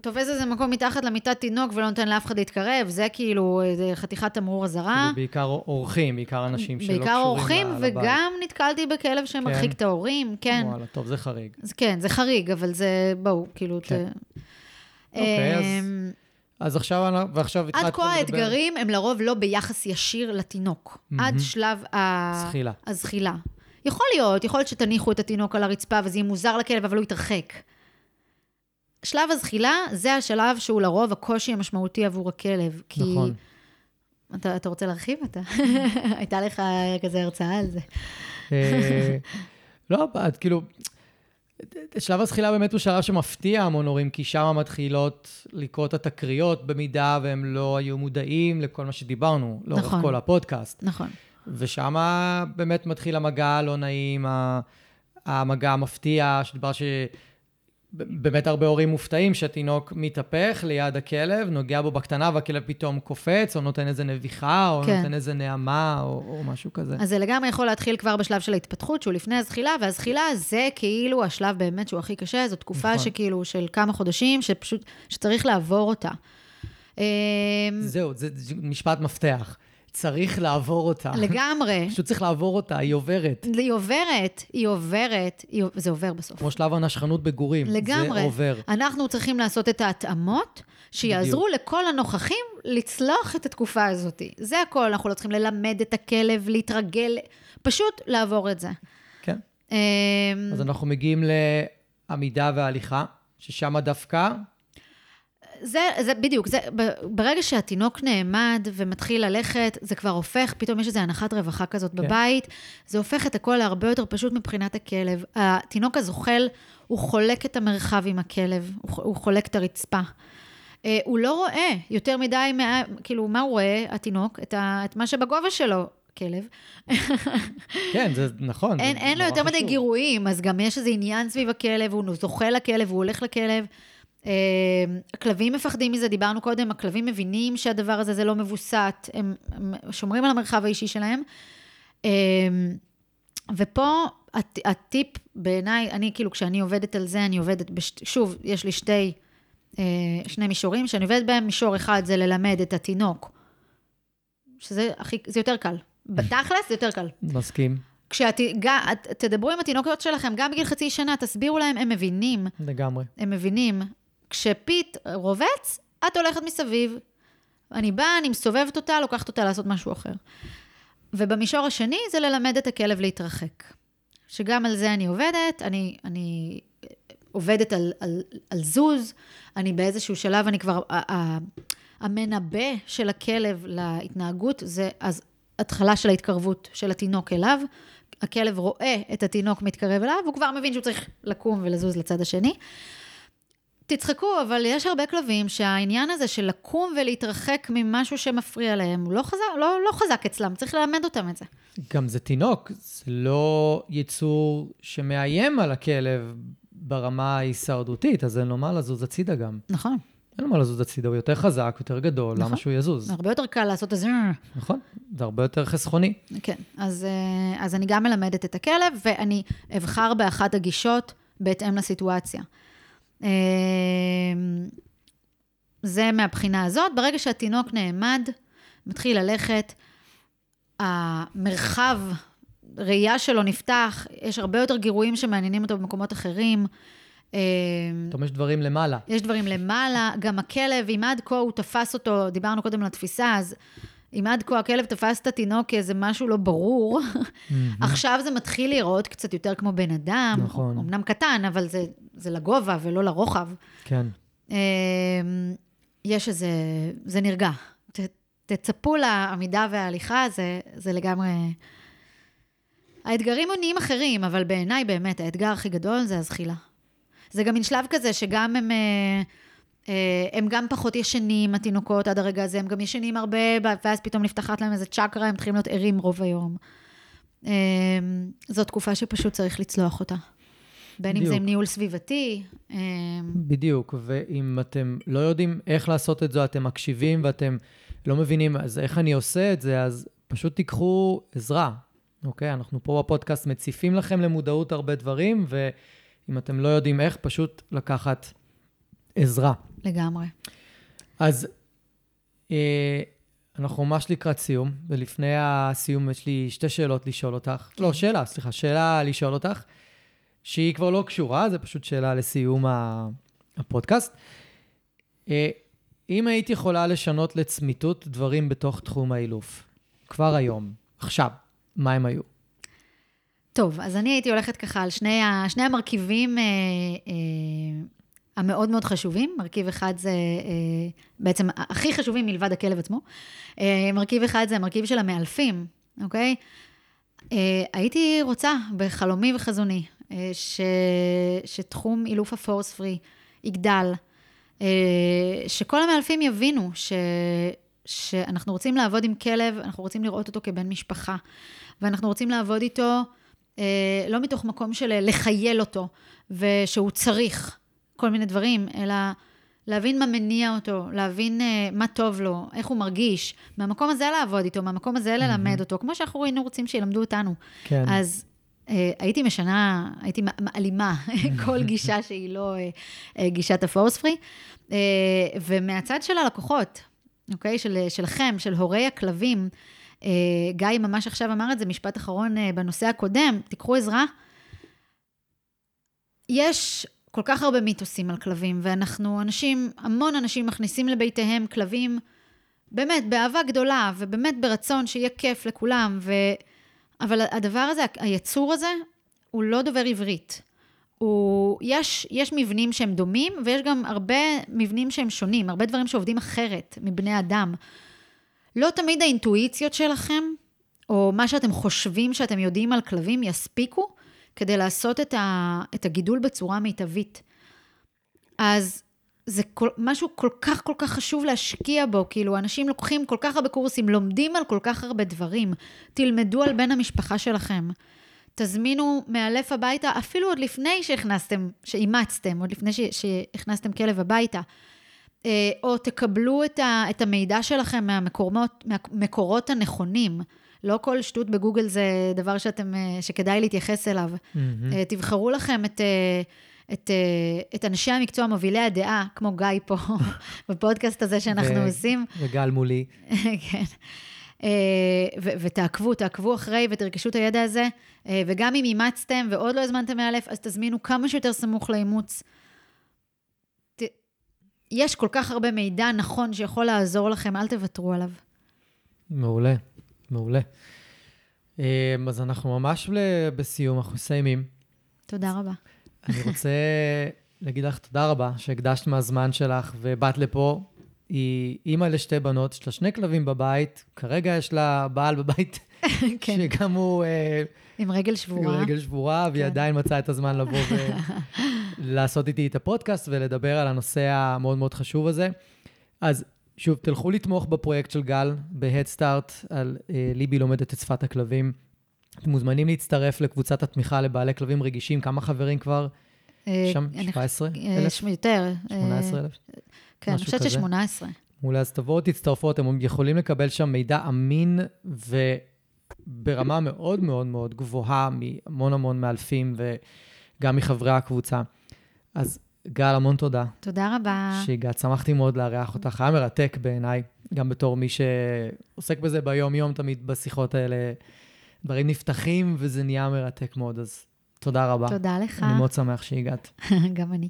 תופס איזה מקום מתחת למיטת תינוק ולא נותן לאף אחד להתקרב, זה כאילו זה חתיכת תמרור אזהרה. כאילו בעיקר אורחים, בעיקר אנשים שלא בעיקר קשורים אורחים, ל- לבית. וגם נתקלתי בכלב שמרחיק את ההורים, כן. וואלה, טוב, זה חריג. אז כן, זה חריג, אבל זה, בואו, כאילו, כן. ת... אוקיי, אז אמ, אז עכשיו, ועכשיו התחלת עד כה לדבר- האתגרים הם לרוב לא ביחס ישיר לתינוק, עד שלב ה- זחילה. הזחילה. יכול להיות, יכול להיות שתניחו את התינוק על הרצפה וזה יהיה מוזר לכלב, אבל הוא יתרחק. שלב הזחילה זה השלב שהוא לרוב הקושי המשמעותי עבור הכלב. כי... נכון. אתה, אתה רוצה להרחיב? אתה? הייתה לך כזה הרצאה על זה. אה, לא, את כאילו, שלב הזחילה באמת הוא שלב שמפתיע המון הורים, כי שם מתחילות לקרות התקריות במידה והם לא היו מודעים לכל מה שדיברנו, לאורך נכון. כל הפודקאסט. נכון. ושם באמת מתחיל המגע הלא נעים, המגע המפתיע, שדיבר באמת הרבה הורים מופתעים שהתינוק מתהפך ליד הכלב, נוגע בו בקטנה והכלב פתאום קופץ, או נותן איזה נביחה, או כן. נותן איזה נעמה, או, או משהו כזה. אז זה לגמרי יכול להתחיל כבר בשלב של ההתפתחות, שהוא לפני הזחילה, והזחילה זה כאילו השלב באמת שהוא הכי קשה, זו תקופה נכון. שכאילו של כמה חודשים, שפשוט, שצריך לעבור אותה. אמ, זהו, זה זה משפט מפתח. צריך לעבור אותה. לגמרי. פשוט צריך לעבור אותה, היא עוברת. היא עוברת, היא עוברת, היא, זה עובר בסוף. כמו שלב הנשכנות בגורים. לגמרי. זה עובר. אנחנו צריכים לעשות את ההתאמות שיעזרו לכל הנוכחים לצלוח את התקופה הזאת. זה הכל, אנחנו לא צריכים ללמד את הכלב, להתרגל, פשוט לעבור את זה. כן. אמ, אז אנחנו מגיעים לעמידה והליכה, ששם דווקא, זה, זה בדיוק, זה, ברגע שהתינוק נעמד ומתחיל ללכת, זה כבר הופך, פתאום יש איזו הנחת רווחה כזאת כן. בבית, זה הופך את הכל להרבה יותר פשוט מבחינת הכלב. התינוק הזוחל, הוא חולק את המרחב עם הכלב, הוא, הוא חולק את הרצפה. אה, הוא לא רואה יותר מדי, מה, כאילו, מה הוא רואה, התינוק? את, ה, את מה שבגובה שלו, כלב. כן, זה נכון. אין, זה אין לו יותר מדי. גירויים, אז גם יש איזה עניין סביב הכלב, הוא זוכה לכלב, הוא הולך לכלב. אה, הכלבים מפחדים מזה, דיברנו קודם, הכלבים מבינים שהדבר הזה זה לא מבוסת, הם, הם שומרים על המרחב האישי שלהם. אה, ופה הט, הטיפ בעיניי, אני כאילו, כשאני עובדת על זה, אני עובדת, בש, שוב, יש לי שתי, אה, שני מישורים, שאני עובדת בהם, מישור אחד זה ללמד את התינוק, שזה הכי, זה יותר קל. בתכלס זה יותר קל. מסכים, כשתדברו עם התינוקות שלכם, גם בגיל חצי שנה, תסבירו להם, הם מבינים, לגמרי. הם מבינים. כשפיט רובץ, את הולכת מסביב. אני באה, אני מסובבת אותה, לוקחת אותה לעשות משהו אחר. ובמישור השני זה ללמד את הכלב להתרחק. שגם על זה אני עובדת, אני, אני עובדת על, על, על זוז, אני באיזשהו שלב, אני כבר, המנבא של הכלב להתנהגות, זה אז התחלה של ההתקרבות של התינוק אליו. הכלב רואה את התינוק מתקרב אליו, הוא כבר מבין שהוא צריך לקום ולזוז לצד השני. תצחקו, אבל יש הרבה כלבים שהעניין הזה של לקום ולהתרחק ממשהו שמפריע להם, הוא לא חזק, לא, לא חזק אצלם, צריך ללמד אותם את זה. גם זה תינוק, זה לא יצור שמאיים על הכלב ברמה ההישרדותית, אז אין לו מה לזוז הצידה גם. נכון. אין לו מה לזוז הצידה, הוא יותר חזק, יותר גדול, נכון. למה שהוא יזוז? הרבה יותר קל לעשות את זה. נכון, זה הרבה יותר חסכוני. כן, אז, אה, אז אני גם מלמדת את הכלב, ואני אבחר באחת הגישות בהתאם לסיטואציה. אה, זה מהבחינה הזאת. ברגע שהתינוק נעמד, מתחיל ללכת, המרחב ראייה שלו נפתח, יש הרבה יותר גירויים שמעניינים אותו במקומות אחרים. אה, פתאום יש דברים למעלה. יש דברים למעלה, גם הכלב, אם עד כה הוא תפס אותו, דיברנו קודם על התפיסה, אז אם עד כה הכלב תפס את התינוק כאיזה משהו לא ברור, עכשיו זה מתחיל להיראות קצת יותר כמו בן אדם, נכון. אמנם קטן, אבל זה, זה לגובה ולא לרוחב. כן. אה, יש איזה, זה נרגע. ת, תצפו לעמידה וההליכה, זה, זה לגמרי... האתגרים נהיים אחרים, אבל בעיניי באמת האתגר הכי גדול זה הזחילה. זה גם מין שלב כזה שגם הם, אה, הם גם פחות ישנים, התינוקות עד הרגע הזה, הם גם ישנים הרבה, ואז פתאום נפתחת להם איזה צ'קרה, הם מתחילים להיות ערים רוב היום. אה, זו תקופה שפשוט צריך לצלוח אותה. בין אם זה בדיוק. עם ניהול סביבתי. אה, בדיוק, ואם אתם לא יודעים איך לעשות את זה, אתם מקשיבים ואתם לא מבינים, אז איך אני עושה את זה, אז פשוט תיקחו עזרה, אוקיי? אנחנו פה בפודקאסט מציפים לכם למודעות הרבה דברים, ואם אתם לא יודעים איך, פשוט לקחת עזרה. לגמרי. אז אה, אנחנו ממש לקראת סיום, ולפני הסיום יש לי שתי שאלות לשאול אותך. לא, שאלה, סליחה, שאלה לשאול אותך, שהיא כבר לא קשורה, זה פשוט שאלה לסיום הפודקאסט. אה, אם היית יכולה לשנות לצמיתות דברים בתוך תחום האילוף, כבר היום, עכשיו, מה הם היו? טוב, אז אני הייתי הולכת ככה על שני, ה, שני המרכיבים אה, אה, המאוד מאוד חשובים. מרכיב אחד זה אה, בעצם הכי חשובים מלבד הכלב עצמו. אה, מרכיב אחד זה המרכיב של המאלפים, אוקיי? אה, הייתי רוצה בחלומי וחזוני ש, שתחום אילוף הפורס פרי יגדל, שכל המאלפים יבינו ש, שאנחנו רוצים לעבוד עם כלב, אנחנו רוצים לראות אותו כבן משפחה, ואנחנו רוצים לעבוד איתו לא מתוך מקום של לחייל אותו, ושהוא צריך, כל מיני דברים, אלא להבין מה מניע אותו, להבין uh, מה טוב לו, איך הוא מרגיש, מהמקום הזה לעבוד איתו, מהמקום הזה ללמד אותו, כמו שאנחנו היינו רוצים שילמדו אותנו. כן. אז uh, הייתי משנה, הייתי מעלימה כל גישה שהיא לא uh, uh, גישת הפורס פרי, uh, ומהצד של הלקוחות, אוקיי? של, שלכם, של הורי הכלבים, uh, גיא ממש עכשיו אמר את זה, משפט אחרון uh, בנושא הקודם, תיקחו עזרה. יש כל כך הרבה מיתוסים על כלבים, ואנחנו, אנשים, המון אנשים מכניסים לביתיהם כלבים, באמת, באהבה גדולה, ובאמת ברצון שיהיה כיף לכולם, ו... אבל הדבר הזה, היצור הזה, הוא לא דובר עברית. הוא, יש, יש מבנים שהם דומים, ויש גם הרבה מבנים שהם שונים, הרבה דברים שעובדים אחרת מבני אדם. לא תמיד האינטואיציות שלכם, או מה שאתם חושבים שאתם יודעים על כלבים, יספיקו כדי לעשות את, ה, את הגידול בצורה מיטבית. אז זה כל, משהו כל כך כל כך חשוב להשקיע בו, כאילו אנשים לוקחים כל כך הרבה קורסים, לומדים על כל כך הרבה דברים, תלמדו על בן המשפחה שלכם. תזמינו מאלף הביתה, אפילו עוד לפני שהכנסתם, שאימצתם, עוד לפני שהכנסתם כלב הביתה. אה, או תקבלו את המידע שלכם מהמקורות, מהמקורות הנכונים. לא כל שטות בגוגל זה דבר שאתם, אה, שכדאי להתייחס אליו. Mm-hmm. תבחרו לכם את, אה, את, את אנשי המקצוע מובילי הדעה, כמו גיא פה, בפודקאסט הזה שאנחנו ו- עושים. וגל מולי. כן. ו- ותעקבו, תעקבו אחרי ותרכשו את הידע הזה. וגם אם אימצתם ועוד לא הזמנתם מאלף, אז תזמינו כמה שיותר סמוך לאימוץ. ת- יש כל כך הרבה מידע נכון שיכול לעזור לכם, אל תוותרו עליו. מעולה. מעולה. אמ, אז אנחנו ממש בסיום, אנחנו מסיימים. תודה רבה. אני רוצה להגיד לך תודה רבה שהקדשת מהזמן שלך ובאת לפה. היא אימא לשתי בנות, יש לה שני כלבים בבית, כרגע יש לה בעל בבית, כן. שגם הוא... אה, עם רגל שבורה. עם רגל שבורה, והיא כן. עדיין מצאה את הזמן לבוא ולעשות איתי את הפודקאסט ולדבר על הנושא המאוד מאוד חשוב הזה. אז שוב, תלכו לתמוך בפרויקט של גל, Start, על אה, ליבי לומדת את שפת הכלבים. אתם מוזמנים להצטרף לקבוצת התמיכה לבעלי כלבים רגישים. כמה חברים כבר? אה, שם? 17 אה, אלף? יותר. 18 אלף? כן, אני חושבת ש-18. מעולה, אז תבואו, תצטרפו, אתם יכולים לקבל שם מידע אמין וברמה מאוד מאוד מאוד גבוהה מהמון המון מאלפים וגם מחברי הקבוצה. אז גל, המון תודה. תודה רבה. שהגעת, שמחתי מאוד לארח אותך. היה מרתק בעיניי, גם בתור מי שעוסק בזה ביום-יום תמיד בשיחות האלה. דברים נפתחים וזה נהיה מרתק מאוד, אז תודה רבה. תודה לך. אני מאוד שמח שהגעת. גם אני.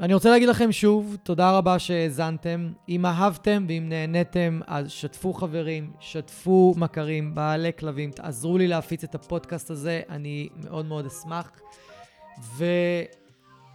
אני רוצה להגיד לכם שוב, תודה רבה שהאזנתם. אם אהבתם ואם נהניתם, אז שתפו חברים, שתפו מכרים, בעלי כלבים, תעזרו לי להפיץ את הפודקאסט הזה, אני מאוד מאוד אשמח. ו...